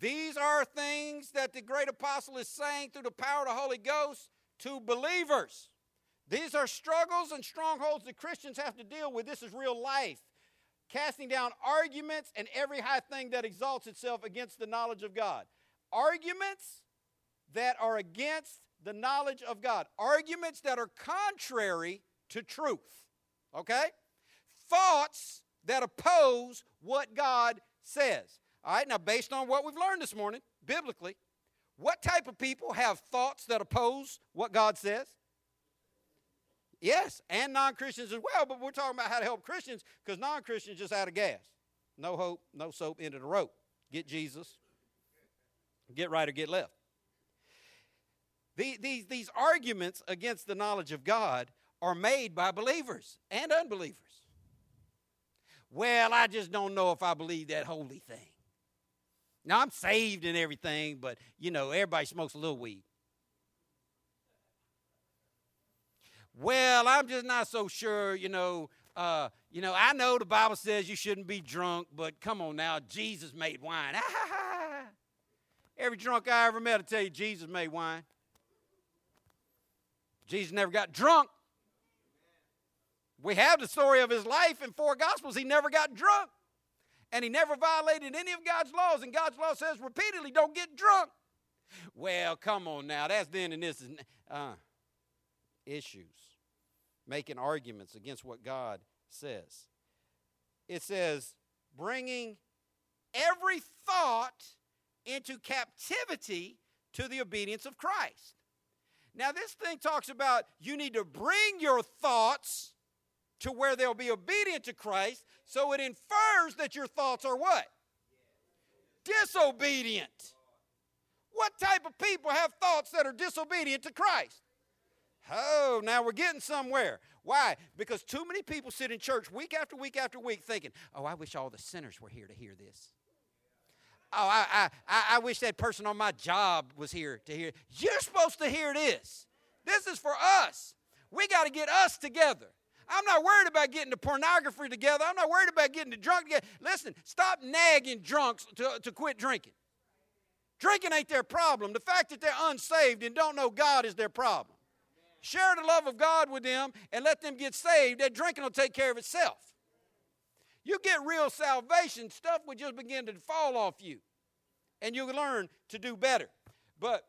These are things that the great apostle is saying through the power of the Holy Ghost to believers. These are struggles and strongholds that Christians have to deal with. This is real life. Casting down arguments and every high thing that exalts itself against the knowledge of God. Arguments that are against the knowledge of God. Arguments that are contrary to truth. Okay? thoughts that oppose what God says. All right, now based on what we've learned this morning, biblically, what type of people have thoughts that oppose what God says? Yes, and non Christians as well, but we're talking about how to help Christians because non Christians just out of gas. No hope, no soap, end of the rope. Get Jesus, get right or get left. The, these, these arguments against the knowledge of God are made by believers and unbelievers. Well, I just don't know if I believe that holy thing. Now, I'm saved and everything, but, you know, everybody smokes a little weed. Well, I'm just not so sure, you know. Uh, you know, I know the Bible says you shouldn't be drunk, but come on now, Jesus made wine. Every drunk I ever met will tell you Jesus made wine. Jesus never got drunk. We have the story of his life in four Gospels. He never got drunk. And he never violated any of God's laws. And God's law says repeatedly, don't get drunk. Well, come on now. That's then and this is uh, issues. Making arguments against what God says. It says, bringing every thought into captivity to the obedience of Christ. Now, this thing talks about you need to bring your thoughts to where they'll be obedient to Christ, so it infers that your thoughts are what? Disobedient. What type of people have thoughts that are disobedient to Christ? Oh, now we're getting somewhere. Why? Because too many people sit in church week after week after week thinking, oh, I wish all the sinners were here to hear this. Oh, I, I, I wish that person on my job was here to hear. You're supposed to hear this. This is for us. We got to get us together. I'm not worried about getting the pornography together. I'm not worried about getting the drunk together. Listen, stop nagging drunks to, to quit drinking. Drinking ain't their problem. The fact that they're unsaved and don't know God is their problem. Share the love of God with them and let them get saved. That drinking will take care of itself. You get real salvation, stuff will just begin to fall off you. And you'll learn to do better. But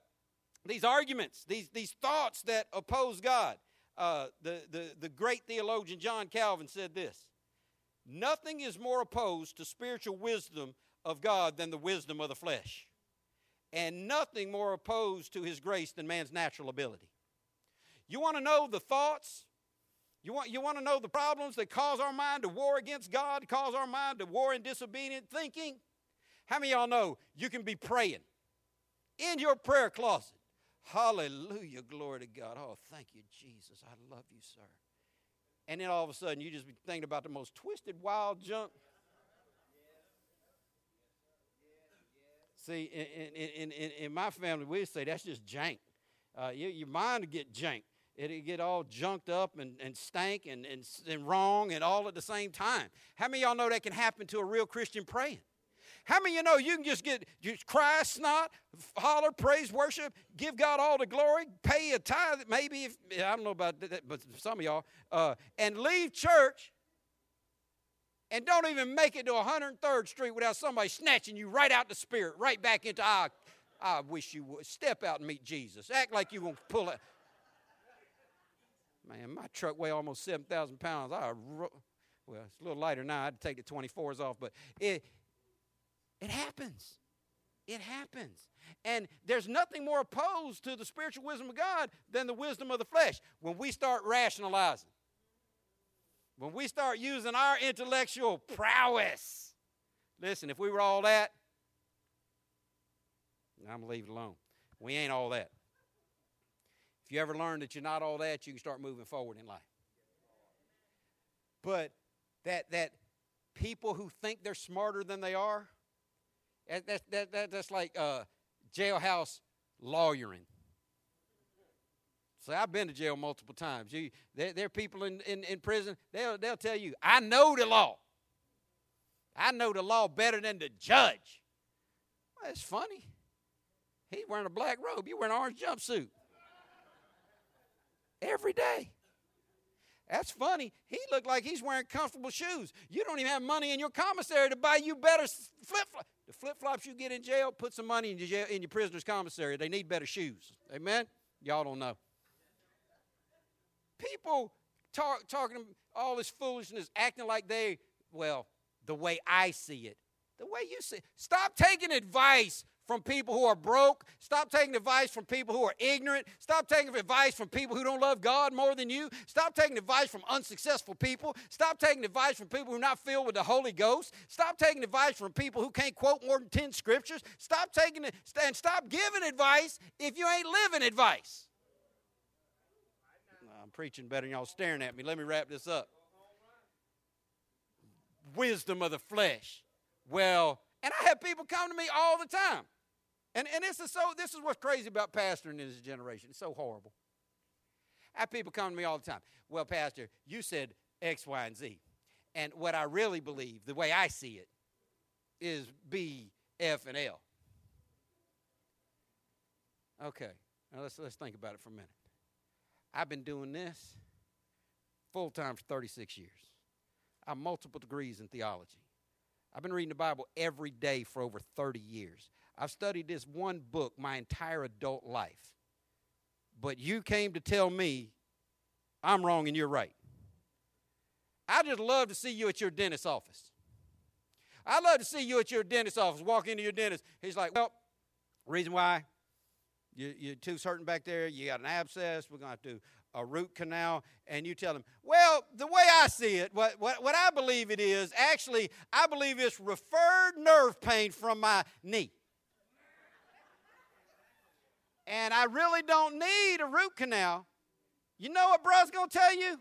these arguments, these, these thoughts that oppose God, uh, the, the, the great theologian John Calvin said this Nothing is more opposed to spiritual wisdom of God than the wisdom of the flesh, and nothing more opposed to his grace than man's natural ability. You want to know the thoughts? You want, you want to know the problems that cause our mind to war against God, cause our mind to war in disobedient thinking? How many of y'all know you can be praying in your prayer closet? Hallelujah, glory to God. Oh, thank you, Jesus. I love you, sir. And then all of a sudden, you just be thinking about the most twisted, wild junk. See, in, in, in, in my family, we say that's just jank. Uh, your, your mind will get jank. It'll get all junked up and, and stank and, and, and wrong and all at the same time. How many y'all know that can happen to a real Christian praying? How many you know you can just get just cry, snot, holler, praise, worship, give God all the glory, pay a tithe, maybe if I don't know about that, but some of y'all, uh, and leave church and don't even make it to 103rd Street without somebody snatching you right out the spirit, right back into I, I wish you would step out and meet Jesus. Act like you're gonna pull it. Man, my truck weigh almost 7,000 pounds. I, well, it's a little lighter now. I had to take the 24s off, but it it happens. It happens. And there's nothing more opposed to the spiritual wisdom of God than the wisdom of the flesh. When we start rationalizing, when we start using our intellectual prowess, listen, if we were all that, I'm going to leave it alone. We ain't all that. If you ever learn that you're not all that, you can start moving forward in life. But that, that people who think they're smarter than they are, that, that, that, that that's like uh, jailhouse lawyering. See, I've been to jail multiple times. You, there, there are people in, in, in prison, they'll, they'll tell you, I know the law. I know the law better than the judge. Well, that's funny. He's wearing a black robe. You're wearing an orange jumpsuit. Every day. That's funny. He looked like he's wearing comfortable shoes. You don't even have money in your commissary to buy you better flip flops. The flip flops you get in jail, put some money in your, jail, in your prisoner's commissary. They need better shoes. Amen? Y'all don't know. People talk, talking all this foolishness, acting like they, well, the way I see it, the way you see it. Stop taking advice from people who are broke. Stop taking advice from people who are ignorant. Stop taking advice from people who don't love God more than you. Stop taking advice from unsuccessful people. Stop taking advice from people who are not filled with the Holy Ghost. Stop taking advice from people who can't quote more than 10 scriptures. Stop taking and stop giving advice if you ain't living advice. I'm preaching better than y'all staring at me. Let me wrap this up. Wisdom of the flesh. Well, and I have people come to me all the time. And, and this is so this is what's crazy about pastoring in this generation. It's so horrible. I have people come to me all the time. Well, Pastor, you said X, Y, and Z. And what I really believe, the way I see it, is B, F, and L. Okay, now let's, let's think about it for a minute. I've been doing this full time for 36 years. I have multiple degrees in theology. I've been reading the Bible every day for over 30 years. I've studied this one book my entire adult life. But you came to tell me I'm wrong and you're right. I just love to see you at your dentist's office. I love to see you at your dentist's office. Walk into your dentist. He's like, well, reason why you, your tooth's hurting back there. You got an abscess. We're going to to do a root canal. And you tell him, well, the way I see it, what, what, what I believe it is, actually, I believe it's referred nerve pain from my knee. And I really don't need a root canal. You know what bro's going to tell you?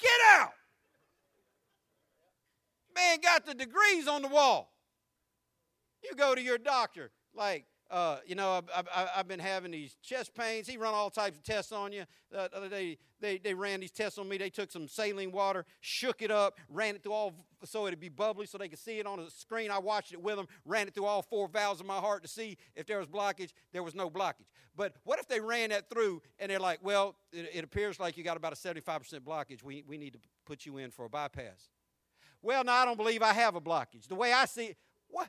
Get out. Man got the degrees on the wall. You go to your doctor, like, uh, you know, I've, I've, I've, been having these chest pains. He run all types of tests on you. The other day, they, they ran these tests on me. They took some saline water, shook it up, ran it through all so it'd be bubbly so they could see it on the screen. I watched it with them, ran it through all four valves of my heart to see if there was blockage. There was no blockage. But what if they ran that through and they're like, well, it, it appears like you got about a 75% blockage. We, we need to put you in for a bypass. Well, no, I don't believe I have a blockage. The way I see it, what?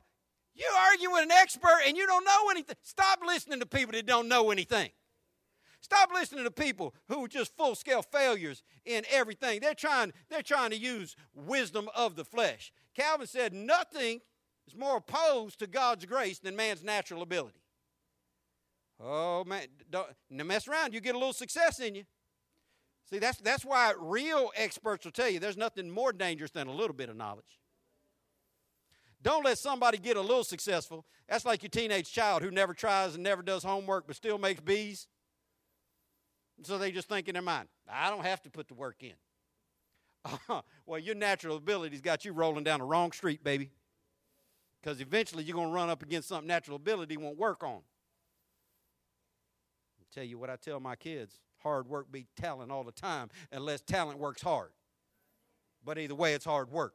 You argue with an expert and you don't know anything. Stop listening to people that don't know anything. Stop listening to people who are just full scale failures in everything. They're trying, they're trying to use wisdom of the flesh. Calvin said, Nothing is more opposed to God's grace than man's natural ability. Oh, man, don't mess around. You get a little success in you. See, that's, that's why real experts will tell you there's nothing more dangerous than a little bit of knowledge. Don't let somebody get a little successful. That's like your teenage child who never tries and never does homework but still makes B's. So they just think in their mind, I don't have to put the work in. well, your natural ability's got you rolling down the wrong street, baby. Because eventually you're going to run up against something natural ability won't work on. I'll tell you what I tell my kids hard work beats talent all the time, unless talent works hard. But either way, it's hard work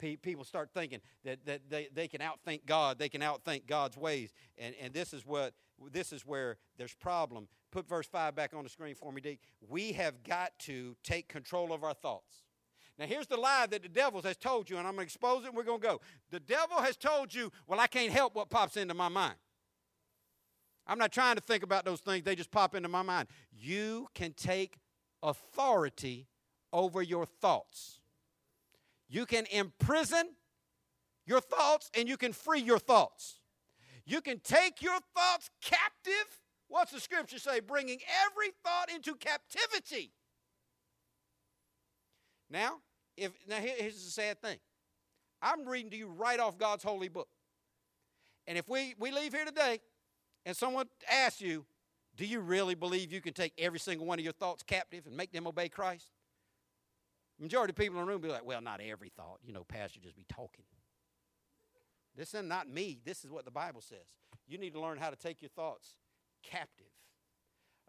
people start thinking that, that they, they can outthink God, they can outthink God's ways. And, and this is what this is where there's problem. Put verse 5 back on the screen for me, Dick. We have got to take control of our thoughts. Now, here's the lie that the devil has told you, and I'm going to expose it and we're going to go. The devil has told you, well, I can't help what pops into my mind. I'm not trying to think about those things, they just pop into my mind. You can take authority over your thoughts. You can imprison your thoughts and you can free your thoughts. You can take your thoughts captive. What's the scripture say? Bringing every thought into captivity. Now, if now here's the sad thing. I'm reading to you right off God's holy book. And if we, we leave here today and someone asks you, do you really believe you can take every single one of your thoughts captive and make them obey Christ? Majority of people in the room be like, well, not every thought. You know, pastor just be talking. This is not me. This is what the Bible says. You need to learn how to take your thoughts captive.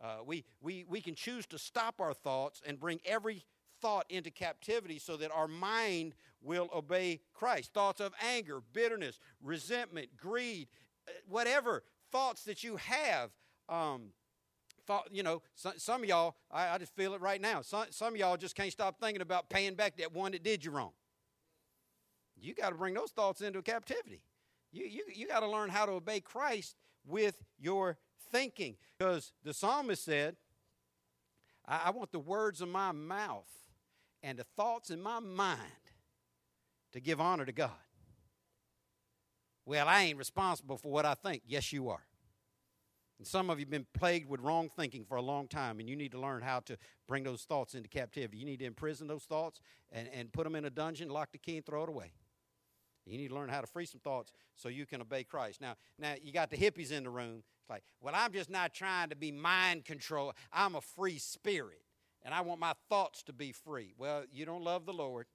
Uh, we, we, we can choose to stop our thoughts and bring every thought into captivity so that our mind will obey Christ. Thoughts of anger, bitterness, resentment, greed, uh, whatever thoughts that you have. Um, you know, some, of y'all, I, I, just feel it right now. Some, some of y'all just can't stop thinking about paying back that one that did you wrong. You got to bring those thoughts into captivity. You, you, you got to learn how to obey Christ with your thinking. Because the psalmist said, I, I want the words of my mouth and the thoughts in my mind to give honor to God. Well, I ain't responsible for what I think. Yes, you are. And some of you have been plagued with wrong thinking for a long time, and you need to learn how to bring those thoughts into captivity. You need to imprison those thoughts and, and put them in a dungeon, lock the key, and throw it away. You need to learn how to free some thoughts so you can obey Christ. Now, now you got the hippies in the room. It's like, well, I'm just not trying to be mind control. I'm a free spirit, and I want my thoughts to be free. Well, you don't love the Lord.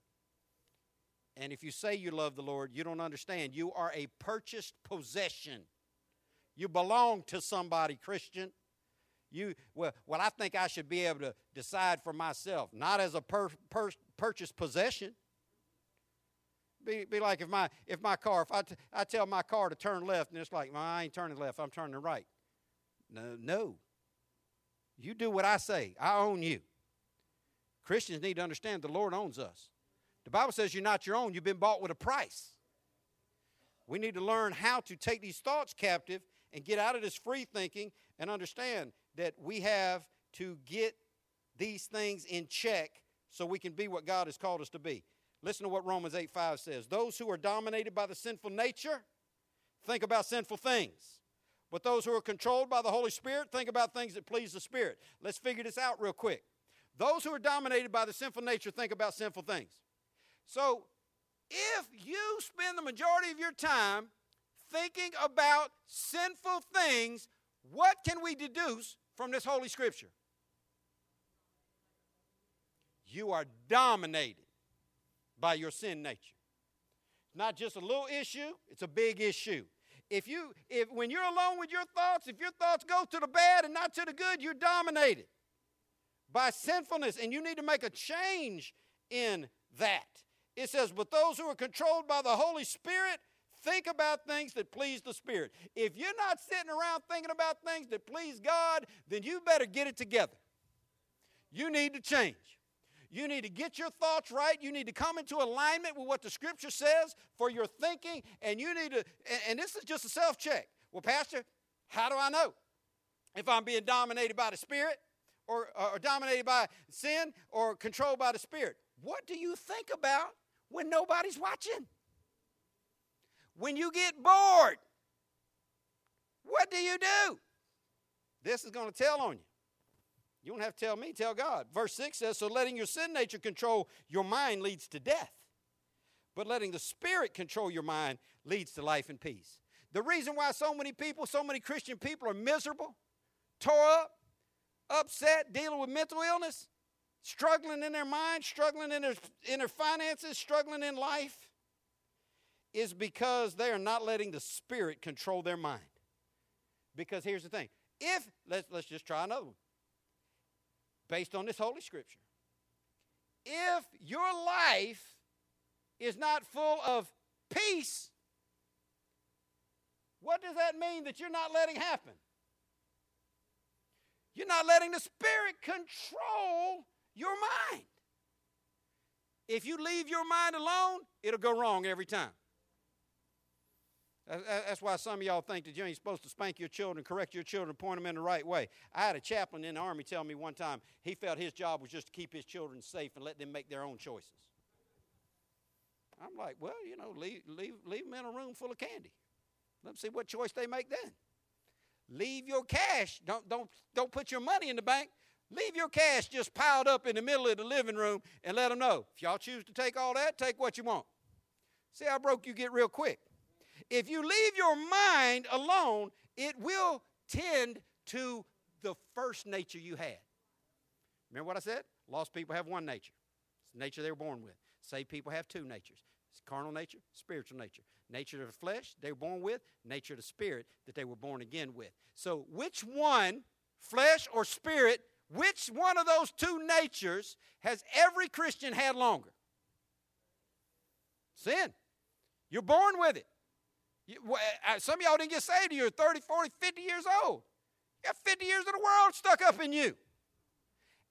And if you say you love the Lord, you don't understand. You are a purchased possession. You belong to somebody, Christian. You well, well, I think I should be able to decide for myself, not as a per, per, purchased possession. Be, be like if my if my car, if I, t- I tell my car to turn left, and it's like, well, I ain't turning left, I'm turning right. No, no. You do what I say. I own you. Christians need to understand the Lord owns us. The Bible says you're not your own, you've been bought with a price. We need to learn how to take these thoughts captive and get out of this free thinking and understand that we have to get these things in check so we can be what God has called us to be. Listen to what Romans 8 5 says. Those who are dominated by the sinful nature think about sinful things. But those who are controlled by the Holy Spirit think about things that please the Spirit. Let's figure this out real quick. Those who are dominated by the sinful nature think about sinful things. So, if you spend the majority of your time thinking about sinful things, what can we deduce from this Holy Scripture? You are dominated by your sin nature. It's not just a little issue, it's a big issue. If you if when you're alone with your thoughts, if your thoughts go to the bad and not to the good, you're dominated by sinfulness and you need to make a change in that. It says, "But those who are controlled by the Holy Spirit think about things that please the Spirit." If you're not sitting around thinking about things that please God, then you better get it together. You need to change. You need to get your thoughts right. You need to come into alignment with what the scripture says for your thinking. And you need to, and, this is just a self check. Well, Pastor, how do I know if I'm being dominated by the Spirit or, or dominated by sin or controlled by the Spirit? What do you think about when nobody's watching? When you get bored, what do you do? This is going to tell on you. You don't have to tell me, tell God. Verse 6 says, So letting your sin nature control your mind leads to death, but letting the Spirit control your mind leads to life and peace. The reason why so many people, so many Christian people are miserable, tore up, upset, dealing with mental illness, struggling in their mind, struggling in their, in their finances, struggling in life, is because they are not letting the Spirit control their mind. Because here's the thing if, let's, let's just try another one based on this Holy Scripture. If your life is not full of peace, what does that mean that you're not letting happen? You're not letting the Spirit control your mind. If you leave your mind alone, it'll go wrong every time. That's why some of y'all think that you ain't supposed to spank your children, correct your children, point them in the right way. I had a chaplain in the Army tell me one time he felt his job was just to keep his children safe and let them make their own choices. I'm like, well, you know, leave, leave, leave them in a room full of candy. Let them see what choice they make then. Leave your cash. Don't, don't, don't put your money in the bank. Leave your cash just piled up in the middle of the living room and let them know. If y'all choose to take all that, take what you want. See how broke you get real quick. If you leave your mind alone, it will tend to the first nature you had. Remember what I said? Lost people have one nature. It's the nature they were born with. Saved people have two natures. It's carnal nature, spiritual nature. Nature of the flesh they were born with, nature of the spirit that they were born again with. So which one, flesh or spirit, which one of those two natures has every Christian had longer? Sin. You're born with it. You, uh, some of y'all didn't get saved you're 30, 40, 50 years old. You got 50 years of the world stuck up in you.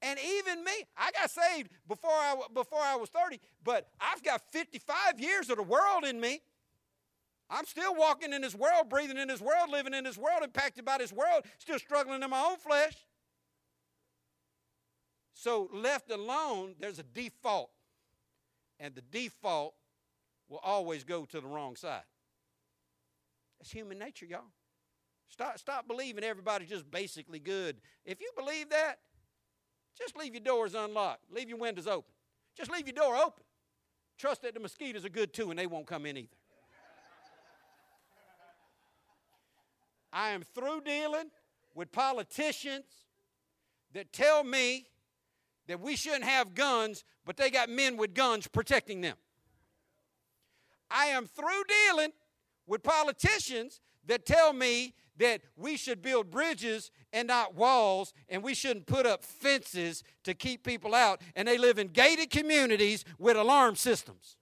And even me, I got saved before I, before I was 30, but I've got 55 years of the world in me. I'm still walking in this world, breathing in this world, living in this world, impacted by this world, still struggling in my own flesh. So, left alone, there's a default. And the default will always go to the wrong side. That's human nature, y'all. Stop, stop believing everybody's just basically good. If you believe that, just leave your doors unlocked. Leave your windows open. Just leave your door open. Trust that the mosquitoes are good too and they won't come in either. I am through dealing with politicians that tell me that we shouldn't have guns, but they got men with guns protecting them. I am through dealing with politicians that tell me that we should build bridges and not walls, and we shouldn't put up fences to keep people out, and they live in gated communities with alarm systems.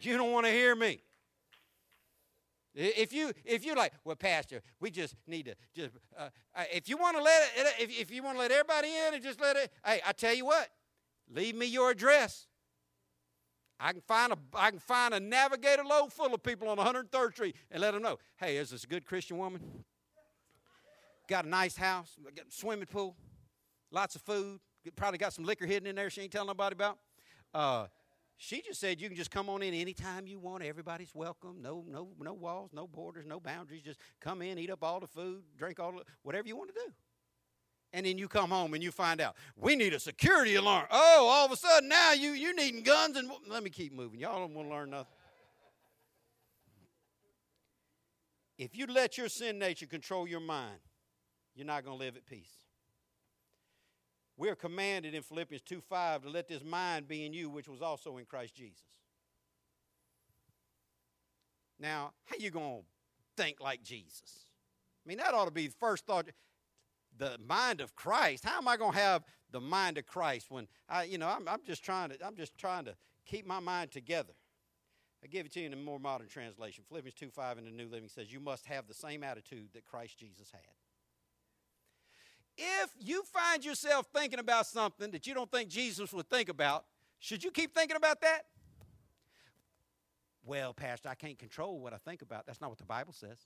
You don't want to hear me. If you if you like, well, Pastor, we just need to just uh, uh if you want to let it, if, if you want to let everybody in and just let it, hey, I tell you what, leave me your address. I can find a I can find a navigator load full of people on 103rd Street and let them know, hey, is this a good Christian woman? Got a nice house, got a swimming pool, lots of food, probably got some liquor hidden in there she ain't telling nobody about. Uh, she just said you can just come on in anytime you want. Everybody's welcome. No, no, no walls, no borders, no boundaries. Just come in, eat up all the food, drink all the whatever you want to do. And then you come home and you find out we need a security alarm. Oh, all of a sudden now you you needing guns and let me keep moving. Y'all don't want to learn nothing. If you let your sin nature control your mind, you're not going to live at peace. We're commanded in Philippians 2 5 to let this mind be in you, which was also in Christ Jesus. Now, how you going to think like Jesus? I mean, that ought to be the first thought. The mind of Christ. How am I going to have the mind of Christ when I, you know, I'm, I'm just trying to, I'm just trying to keep my mind together. I give it to you in a more modern translation. Philippians 2 5 in the New Living says, You must have the same attitude that Christ Jesus had if you find yourself thinking about something that you don't think Jesus would think about, should you keep thinking about that? Well, Pastor, I can't control what I think about. That's not what the Bible says.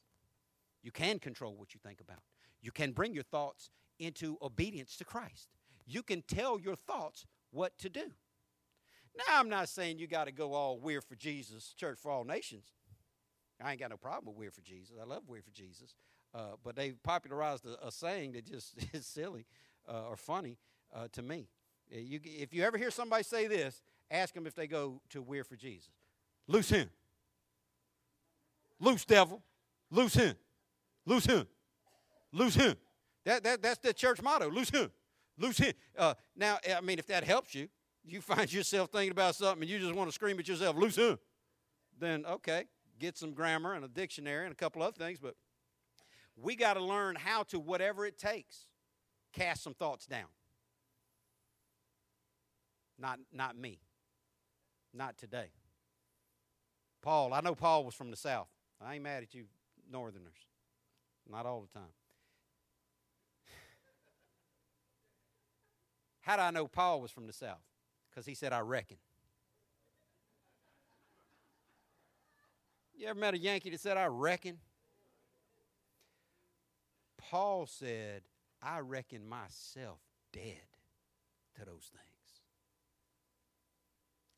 You can control what you think about. You can bring your thoughts into obedience to Christ. You can tell your thoughts what to do. Now, I'm not saying you got to go all weird for Jesus, church for all nations. I ain't got no problem with weird for Jesus. I love weird for Jesus. Uh, but they popularized a, a, saying that just is silly uh, or funny uh, to me. Uh, you, if you ever hear somebody say this, ask them if they go to We're for Jesus. Loose him. Loose devil. Loose him. Loose him. Loose him. That, that, that's the church motto. Lose him. Lose him. Uh, now, I mean, if that helps you, you find yourself thinking about something and you just want to scream at yourself, lose him, then okay, get some grammar and a dictionary and a couple other things, but we got to learn how to, whatever it takes, cast some thoughts down. Not, not me. Not today. Paul, I know Paul was from the South. I ain't mad at you, Northerners. Not all the time. How do I know Paul was from the South? Because he said, I reckon. You ever met a Yankee that said, I reckon? Paul said, I reckon myself dead to those things.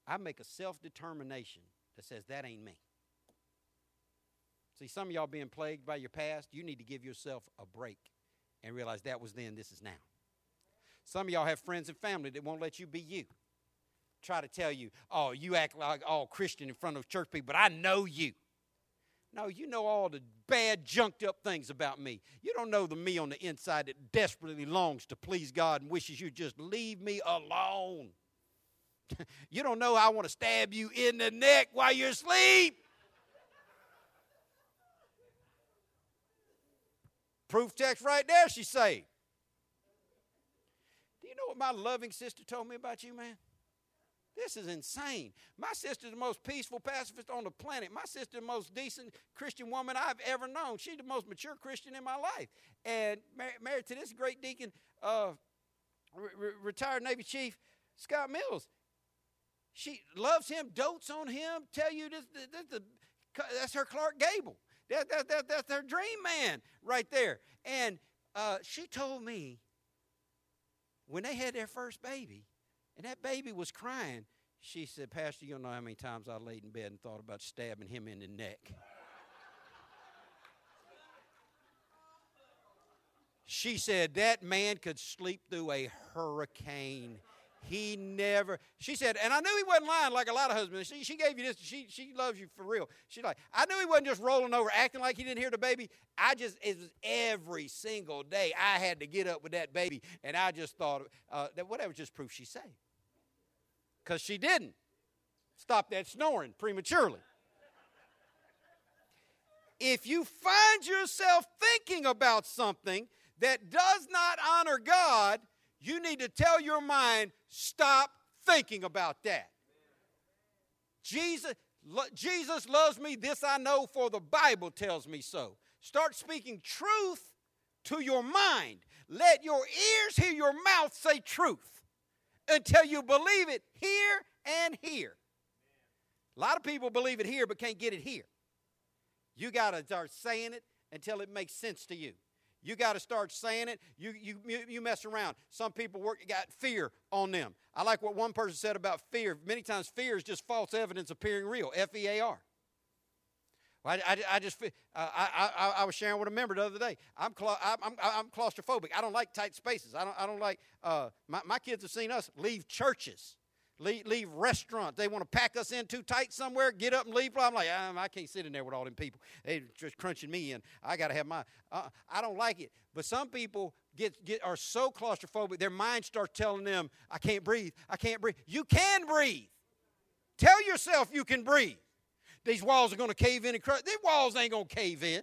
I make a self determination that says that ain't me. See, some of y'all being plagued by your past, you need to give yourself a break and realize that was then, this is now. Some of y'all have friends and family that won't let you be you. Try to tell you, oh, you act like all Christian in front of church people, but I know you. No, you know all the bad, junked up things about me. You don't know the me on the inside that desperately longs to please God and wishes you'd just leave me alone. you don't know I want to stab you in the neck while you're asleep. Proof text right there, she say. What my loving sister told me about you, man? This is insane. My sister's the most peaceful pacifist on the planet. My sister's the most decent Christian woman I've ever known. She's the most mature Christian in my life. And mar- married to this great deacon, uh, re- retired Navy Chief Scott Mills. She loves him, dotes on him, tell you this, this, this, that's her Clark Gable. That, that, that, that's her dream man right there. And uh, she told me when they had their first baby, and that baby was crying, She said, Pastor, you don't know how many times I laid in bed and thought about stabbing him in the neck. She said that man could sleep through a hurricane. He never. She said, and I knew he wasn't lying like a lot of husbands. She, she gave you this. She she loves you for real. She's like, I knew he wasn't just rolling over, acting like he didn't hear the baby. I just it was every single day I had to get up with that baby, and I just thought uh, that whatever just proof she's saved, because she didn't stop that snoring prematurely. If you find yourself thinking about something that does not honor God, you need to tell your mind, stop thinking about that. Jesus, lo- Jesus loves me, this I know, for the Bible tells me so. Start speaking truth to your mind. Let your ears hear your mouth say truth until you believe it here and here. A lot of people believe it here but can't get it here. You got to start saying it until it makes sense to you. You got to start saying it. You, you, you mess around. Some people work, got fear on them. I like what one person said about fear. Many times, fear is just false evidence appearing real. F E A R. I, I, I, just uh, I, I, I was sharing with a member the other day. I'm, cla- I'm, I'm, claustrophobic. I don't like tight spaces. I don't, I don't like. Uh, my, my kids have seen us leave churches leave, leave restaurants. They want to pack us in too tight somewhere, get up and leave. I'm like, um, I can't sit in there with all them people. They're just crunching me in. I got to have my. Uh, I don't like it. But some people get, get are so claustrophobic, their mind starts telling them, I can't breathe. I can't breathe. You can breathe. Tell yourself you can breathe. These walls are going to cave in and crush. These walls ain't going to cave in.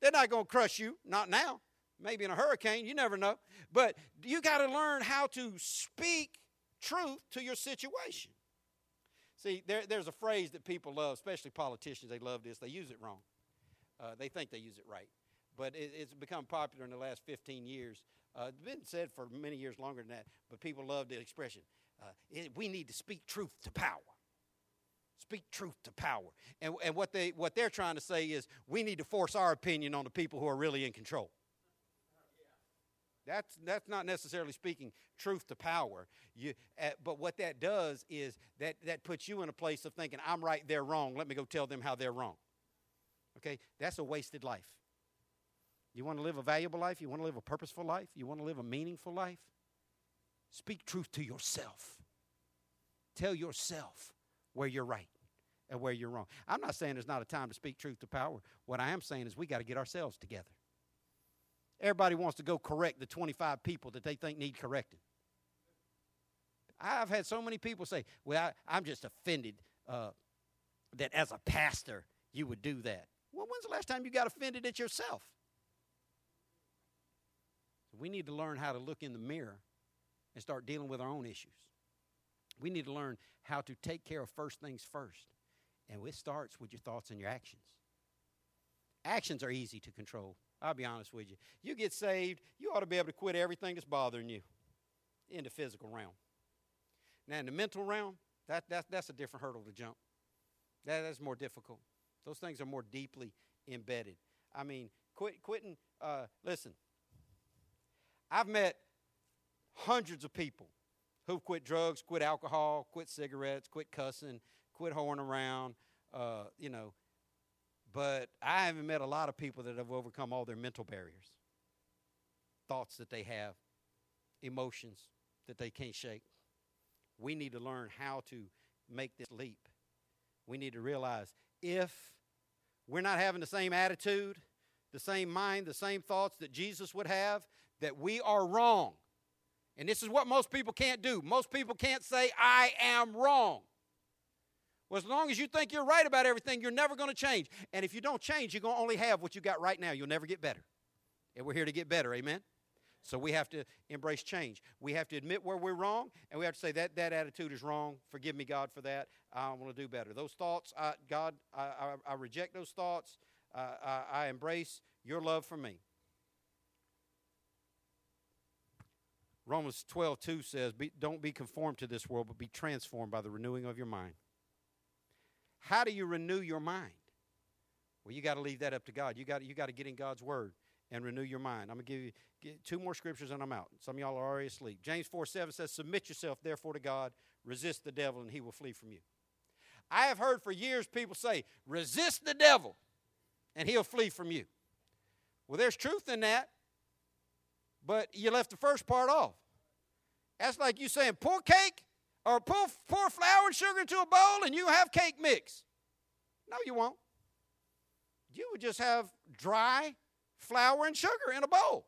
They're not going to crush you. Not now. Maybe in a hurricane. You never know. But you got to learn how to speak truth to your situation. See, there, there's a phrase that people love, especially politicians. They love this. They use it wrong. Uh, they think they use it right. But it, it's become popular in the last 15 years. Uh, it's been said for many years longer than that, but people love the expression. Uh, it, we need to speak truth to power. Speak truth to power. And, and what, they, what they're trying to say is we need to force our opinion on the people who are really in control. That's, that's not necessarily speaking truth to power. You, uh, but what that does is that, that puts you in a place of thinking, I'm right, they're wrong. Let me go tell them how they're wrong. Okay? That's a wasted life. You want to live a valuable life? You want to live a purposeful life? You want to live a meaningful life? Speak truth to yourself. Tell yourself where you're right and where you're wrong. I'm not saying there's not a time to speak truth to power. What I am saying is we got to get ourselves together. Everybody wants to go correct the 25 people that they think need correcting. I've had so many people say, Well, I, am just offended uh, that as a pastor you would do that. Well, when's the last time you got offended at yourself? We need to learn how to look in the mirror and start dealing with our own issues. We need to learn how to take care of first things first. And it starts with your thoughts and your actions. Actions are easy to control. I'll be honest with you. You get saved, you ought to be able to quit everything that's bothering you in the physical realm. Now, in the mental realm, that, that, that's a different hurdle to jump. That, that's more difficult. Those things are more deeply embedded. I mean, quit, quitting, uh, listen, I've met hundreds of people who've quit drugs, quit alcohol, quit cigarettes, quit cussing, quit whoring around, uh, you know, but I haven't met a lot of people that have overcome all their mental barriers, thoughts that they have, emotions that they can't shake. We need to learn how to make this leap. We need to realize if we're not having the same attitude, the same mind, the same thoughts that Jesus would have, that we are wrong. And this is what most people can't do. Most people can't say, I am wrong. Well, as long as you think you're right about everything, you're never going to change. And if you don't change, you're going to only have what you got right now. You'll never get better. And we're here to get better, amen? So we have to embrace change. We have to admit where we're wrong, and we have to say that that attitude is wrong. Forgive me, God, for that. I want to do better. Those thoughts, I, God, I, I, I, reject those thoughts. Uh, I, I embrace your love for me. Romans 12, 2 says, Don't be conformed to this world, but be transformed by the renewing of your mind. How do you renew your mind? Well, you got to leave that up to God. You got you got to get in God's word and renew your mind. I'm going to give you two more scriptures and I'm out. Some of y'all are already asleep. James 4 7 says, Submit yourself therefore to God, resist the devil, and he will flee from you. I have heard for years people say, Resist the devil, and he'll flee from you. Well, there's truth in that, but you left the first part off. That's like you saying, Pour cake or pour, pour flour and sugar into a bowl and you have cake mix. No, you won't. You would just have dry flour and sugar in a bowl.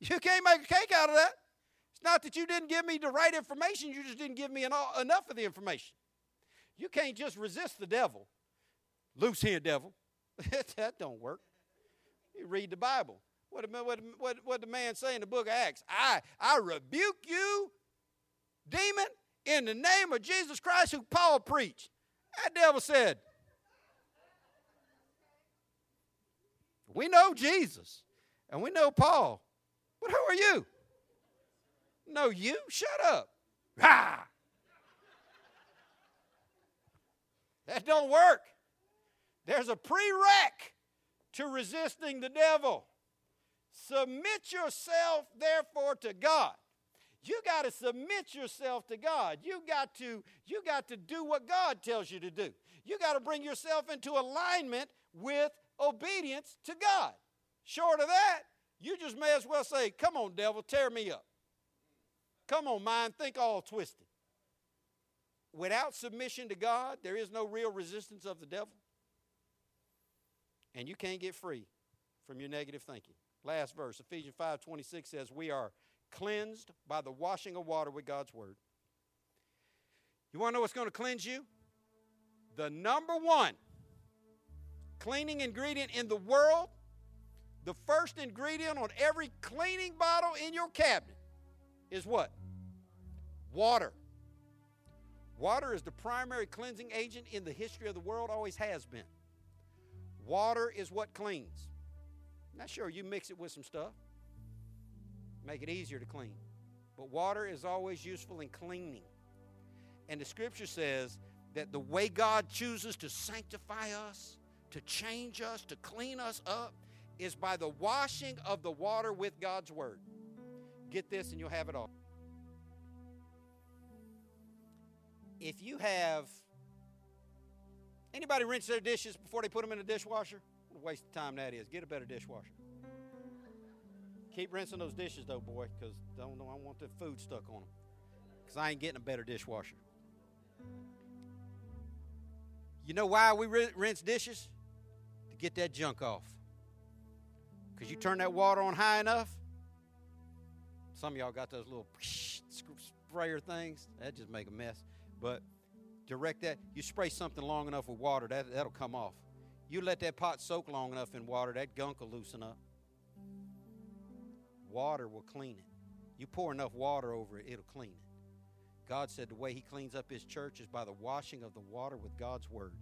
You can't make a cake out of that. It's not that you didn't give me the right information, you just didn't give me enough of the information. You can't just resist the devil. Loose here, devil. that don't work. You read the Bible. What, what, what, what the man say in the book of Acts? I, I rebuke you, demon, in the name of Jesus Christ, who Paul preached. That devil said, We know Jesus and we know Paul. But who are you? No, you? Shut up. Ah! That don't work. There's a prereq to resisting the devil. Submit yourself, therefore, to God. You got to submit yourself to God. You got to you got to do what God tells you to do. You got to bring yourself into alignment with obedience to God. Short of that, you just may as well say, Come on, devil, tear me up. Come on, mind, think all twisted. Without submission to God, there is no real resistance of the devil. And you can't get free from your negative thinking. Last verse, Ephesians 5 26 says, We are cleansed by the washing of water with God's word. You want to know what's going to cleanse you? The number one cleaning ingredient in the world, the first ingredient on every cleaning bottle in your cabinet is what? Water. Water is the primary cleansing agent in the history of the world, always has been. Water is what cleans. Now, sure, you mix it with some stuff, make it easier to clean. But water is always useful in cleaning. And the scripture says that the way God chooses to sanctify us, to change us, to clean us up, is by the washing of the water with God's word. Get this and you'll have it all. If you have anybody rinse their dishes before they put them in the dishwasher, what a waste of time that is. Get a better dishwasher. Keep rinsing those dishes though, boy, because don't know I want the food stuck on them. Because I ain't getting a better dishwasher. You know why we rinse dishes? To get that junk off. Because you turn that water on high enough. Some of y'all got those little sprayer things. That just make a mess. But direct that. You spray something long enough with water, that, that'll come off. You let that pot soak long enough in water, that gunk will loosen up. Water will clean it. You pour enough water over it, it'll clean it. God said the way He cleans up His church is by the washing of the water with God's Word.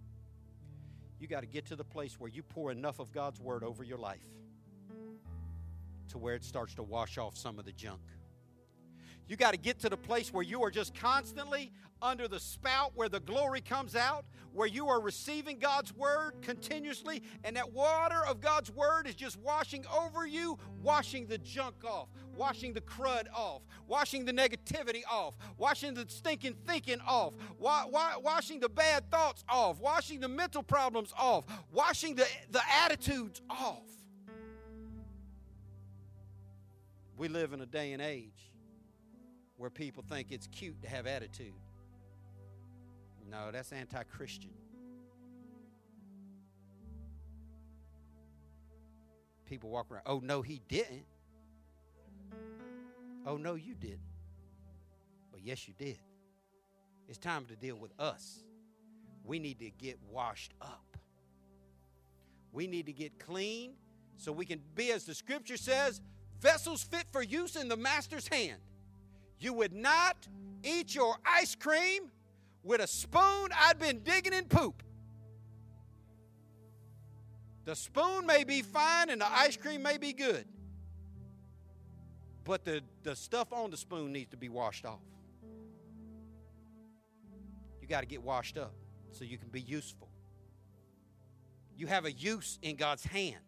You got to get to the place where you pour enough of God's Word over your life to where it starts to wash off some of the junk. You got to get to the place where you are just constantly under the spout where the glory comes out, where you are receiving God's word continuously, and that water of God's word is just washing over you, washing the junk off, washing the crud off, washing the negativity off, washing the stinking thinking off, wa- wa- washing the bad thoughts off, washing the mental problems off, washing the, the attitudes off. We live in a day and age where people think it's cute to have attitude. No, that's anti Christian. People walk around, oh, no, he didn't. Oh, no, you didn't. But yes, you did. It's time to deal with us. We need to get washed up. We need to get clean so we can be, as the scripture says, vessels fit for use in the master's hand. You would not eat your ice cream with a spoon I'd been digging in poop. The spoon may be fine and the ice cream may be good, but the, the stuff on the spoon needs to be washed off. You got to get washed up so you can be useful. You have a use in God's hand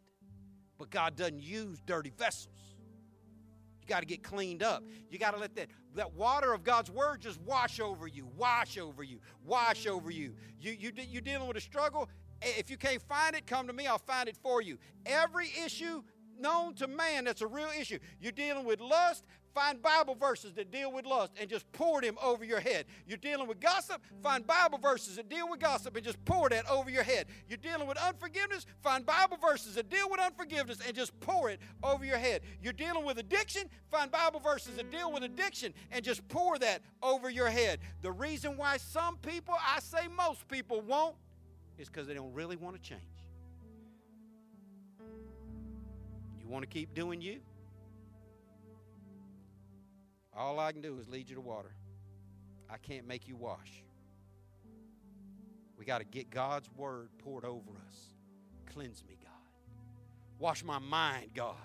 But God doesn't use dirty vessels. You got to get cleaned up. You got to let that, that water of God's word just wash over you, wash over you, wash over you. You, you. You're dealing with a struggle. If you can't find it, come to me. I'll find it for you. Every issue known to man that's a real issue. You're dealing with lust, find Bible verses that deal with lust and just pour them over your head. You're dealing with gossip, find Bible verses that deal with gossip and just pour that over your head. You're dealing with unforgiveness, find Bible verses that deal with unforgiveness and just pour it over your head. You're dealing with addiction, find Bible verses that deal with addiction and just pour that over your head. The reason why some people, I say most people, won't is because they don't really want to change. Want to keep doing you? All I can do is lead you to water. I can't make you wash. We got to get God's word poured over us. Cleanse me, God. Wash my mind, God.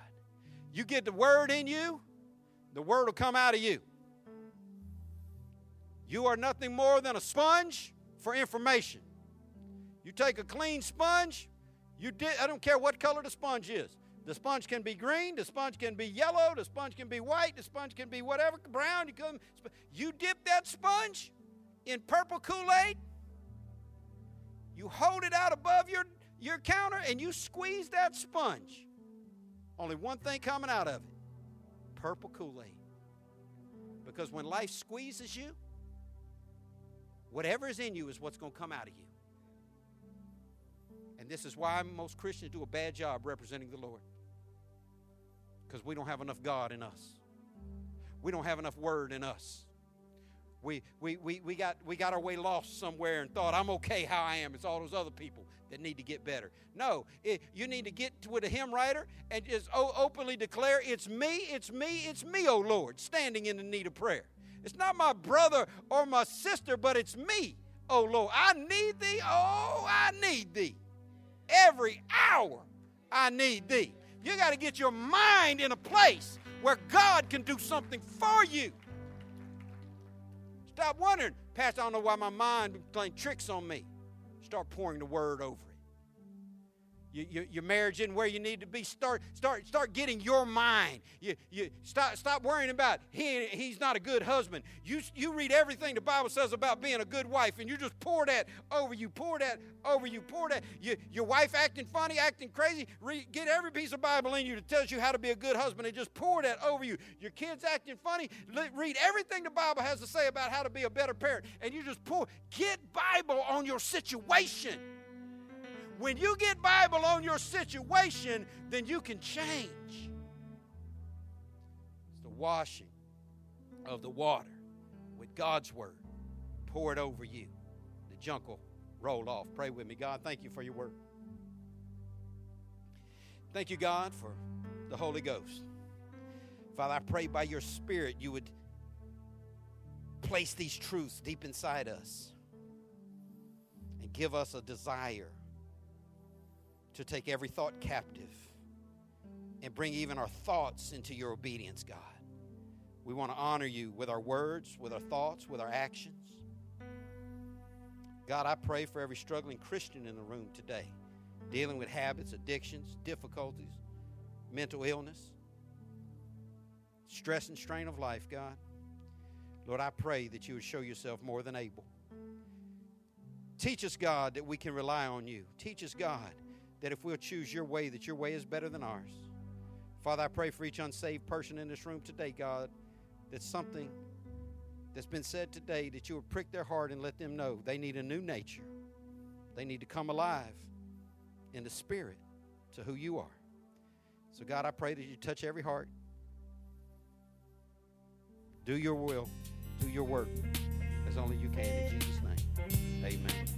You get the word in you, the word will come out of you. You are nothing more than a sponge for information. You take a clean sponge, you did I don't care what color the sponge is. The sponge can be green, the sponge can be yellow, the sponge can be white, the sponge can be whatever, brown. You, come, you dip that sponge in purple Kool Aid, you hold it out above your, your counter, and you squeeze that sponge. Only one thing coming out of it purple Kool Aid. Because when life squeezes you, whatever is in you is what's going to come out of you. And this is why most Christians do a bad job representing the Lord because we don't have enough God in us. We don't have enough word in us. We, we, we, we, got, we got our way lost somewhere and thought, I'm okay how I am. It's all those other people that need to get better. No, it, you need to get with a hymn writer and just openly declare, It's me, it's me, it's me, O Lord, standing in the need of prayer. It's not my brother or my sister, but it's me, O Lord. I need thee. Oh, I need thee. Every hour I need thee. You got to get your mind in a place where God can do something for you. Stop wondering, Pastor, I don't know why my mind been playing tricks on me. Start pouring the word over you, you, your marriage isn't where you need to be. Start, start, start getting your mind. You, you stop, stop worrying about he, he's not a good husband. You, you read everything the Bible says about being a good wife, and you just pour that over you, pour that over you, pour that. You, your wife acting funny, acting crazy. Get every piece of Bible in you that tells you how to be a good husband, and just pour that over you. Your kids acting funny. Read everything the Bible has to say about how to be a better parent, and you just pour. Get Bible on your situation. When you get Bible on your situation, then you can change. It's the washing of the water with God's word. Pour it over you. The junk will roll off. Pray with me. God, thank you for your word. Thank you, God, for the Holy Ghost. Father, I pray by your Spirit you would place these truths deep inside us and give us a desire to take every thought captive and bring even our thoughts into your obedience, God. We want to honor you with our words, with our thoughts, with our actions. God, I pray for every struggling Christian in the room today, dealing with habits, addictions, difficulties, mental illness, stress and strain of life, God. Lord, I pray that you would show yourself more than able. Teach us, God, that we can rely on you. Teach us, God, that if we'll choose your way, that your way is better than ours. Father, I pray for each unsaved person in this room today, God, that something that's been said today, that you will prick their heart and let them know they need a new nature. They need to come alive in the spirit to who you are. So, God, I pray that you touch every heart. Do your will, do your work as only you can. In Jesus' name, amen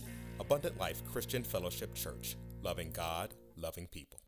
Abundant Life Christian Fellowship Church, loving God, loving people.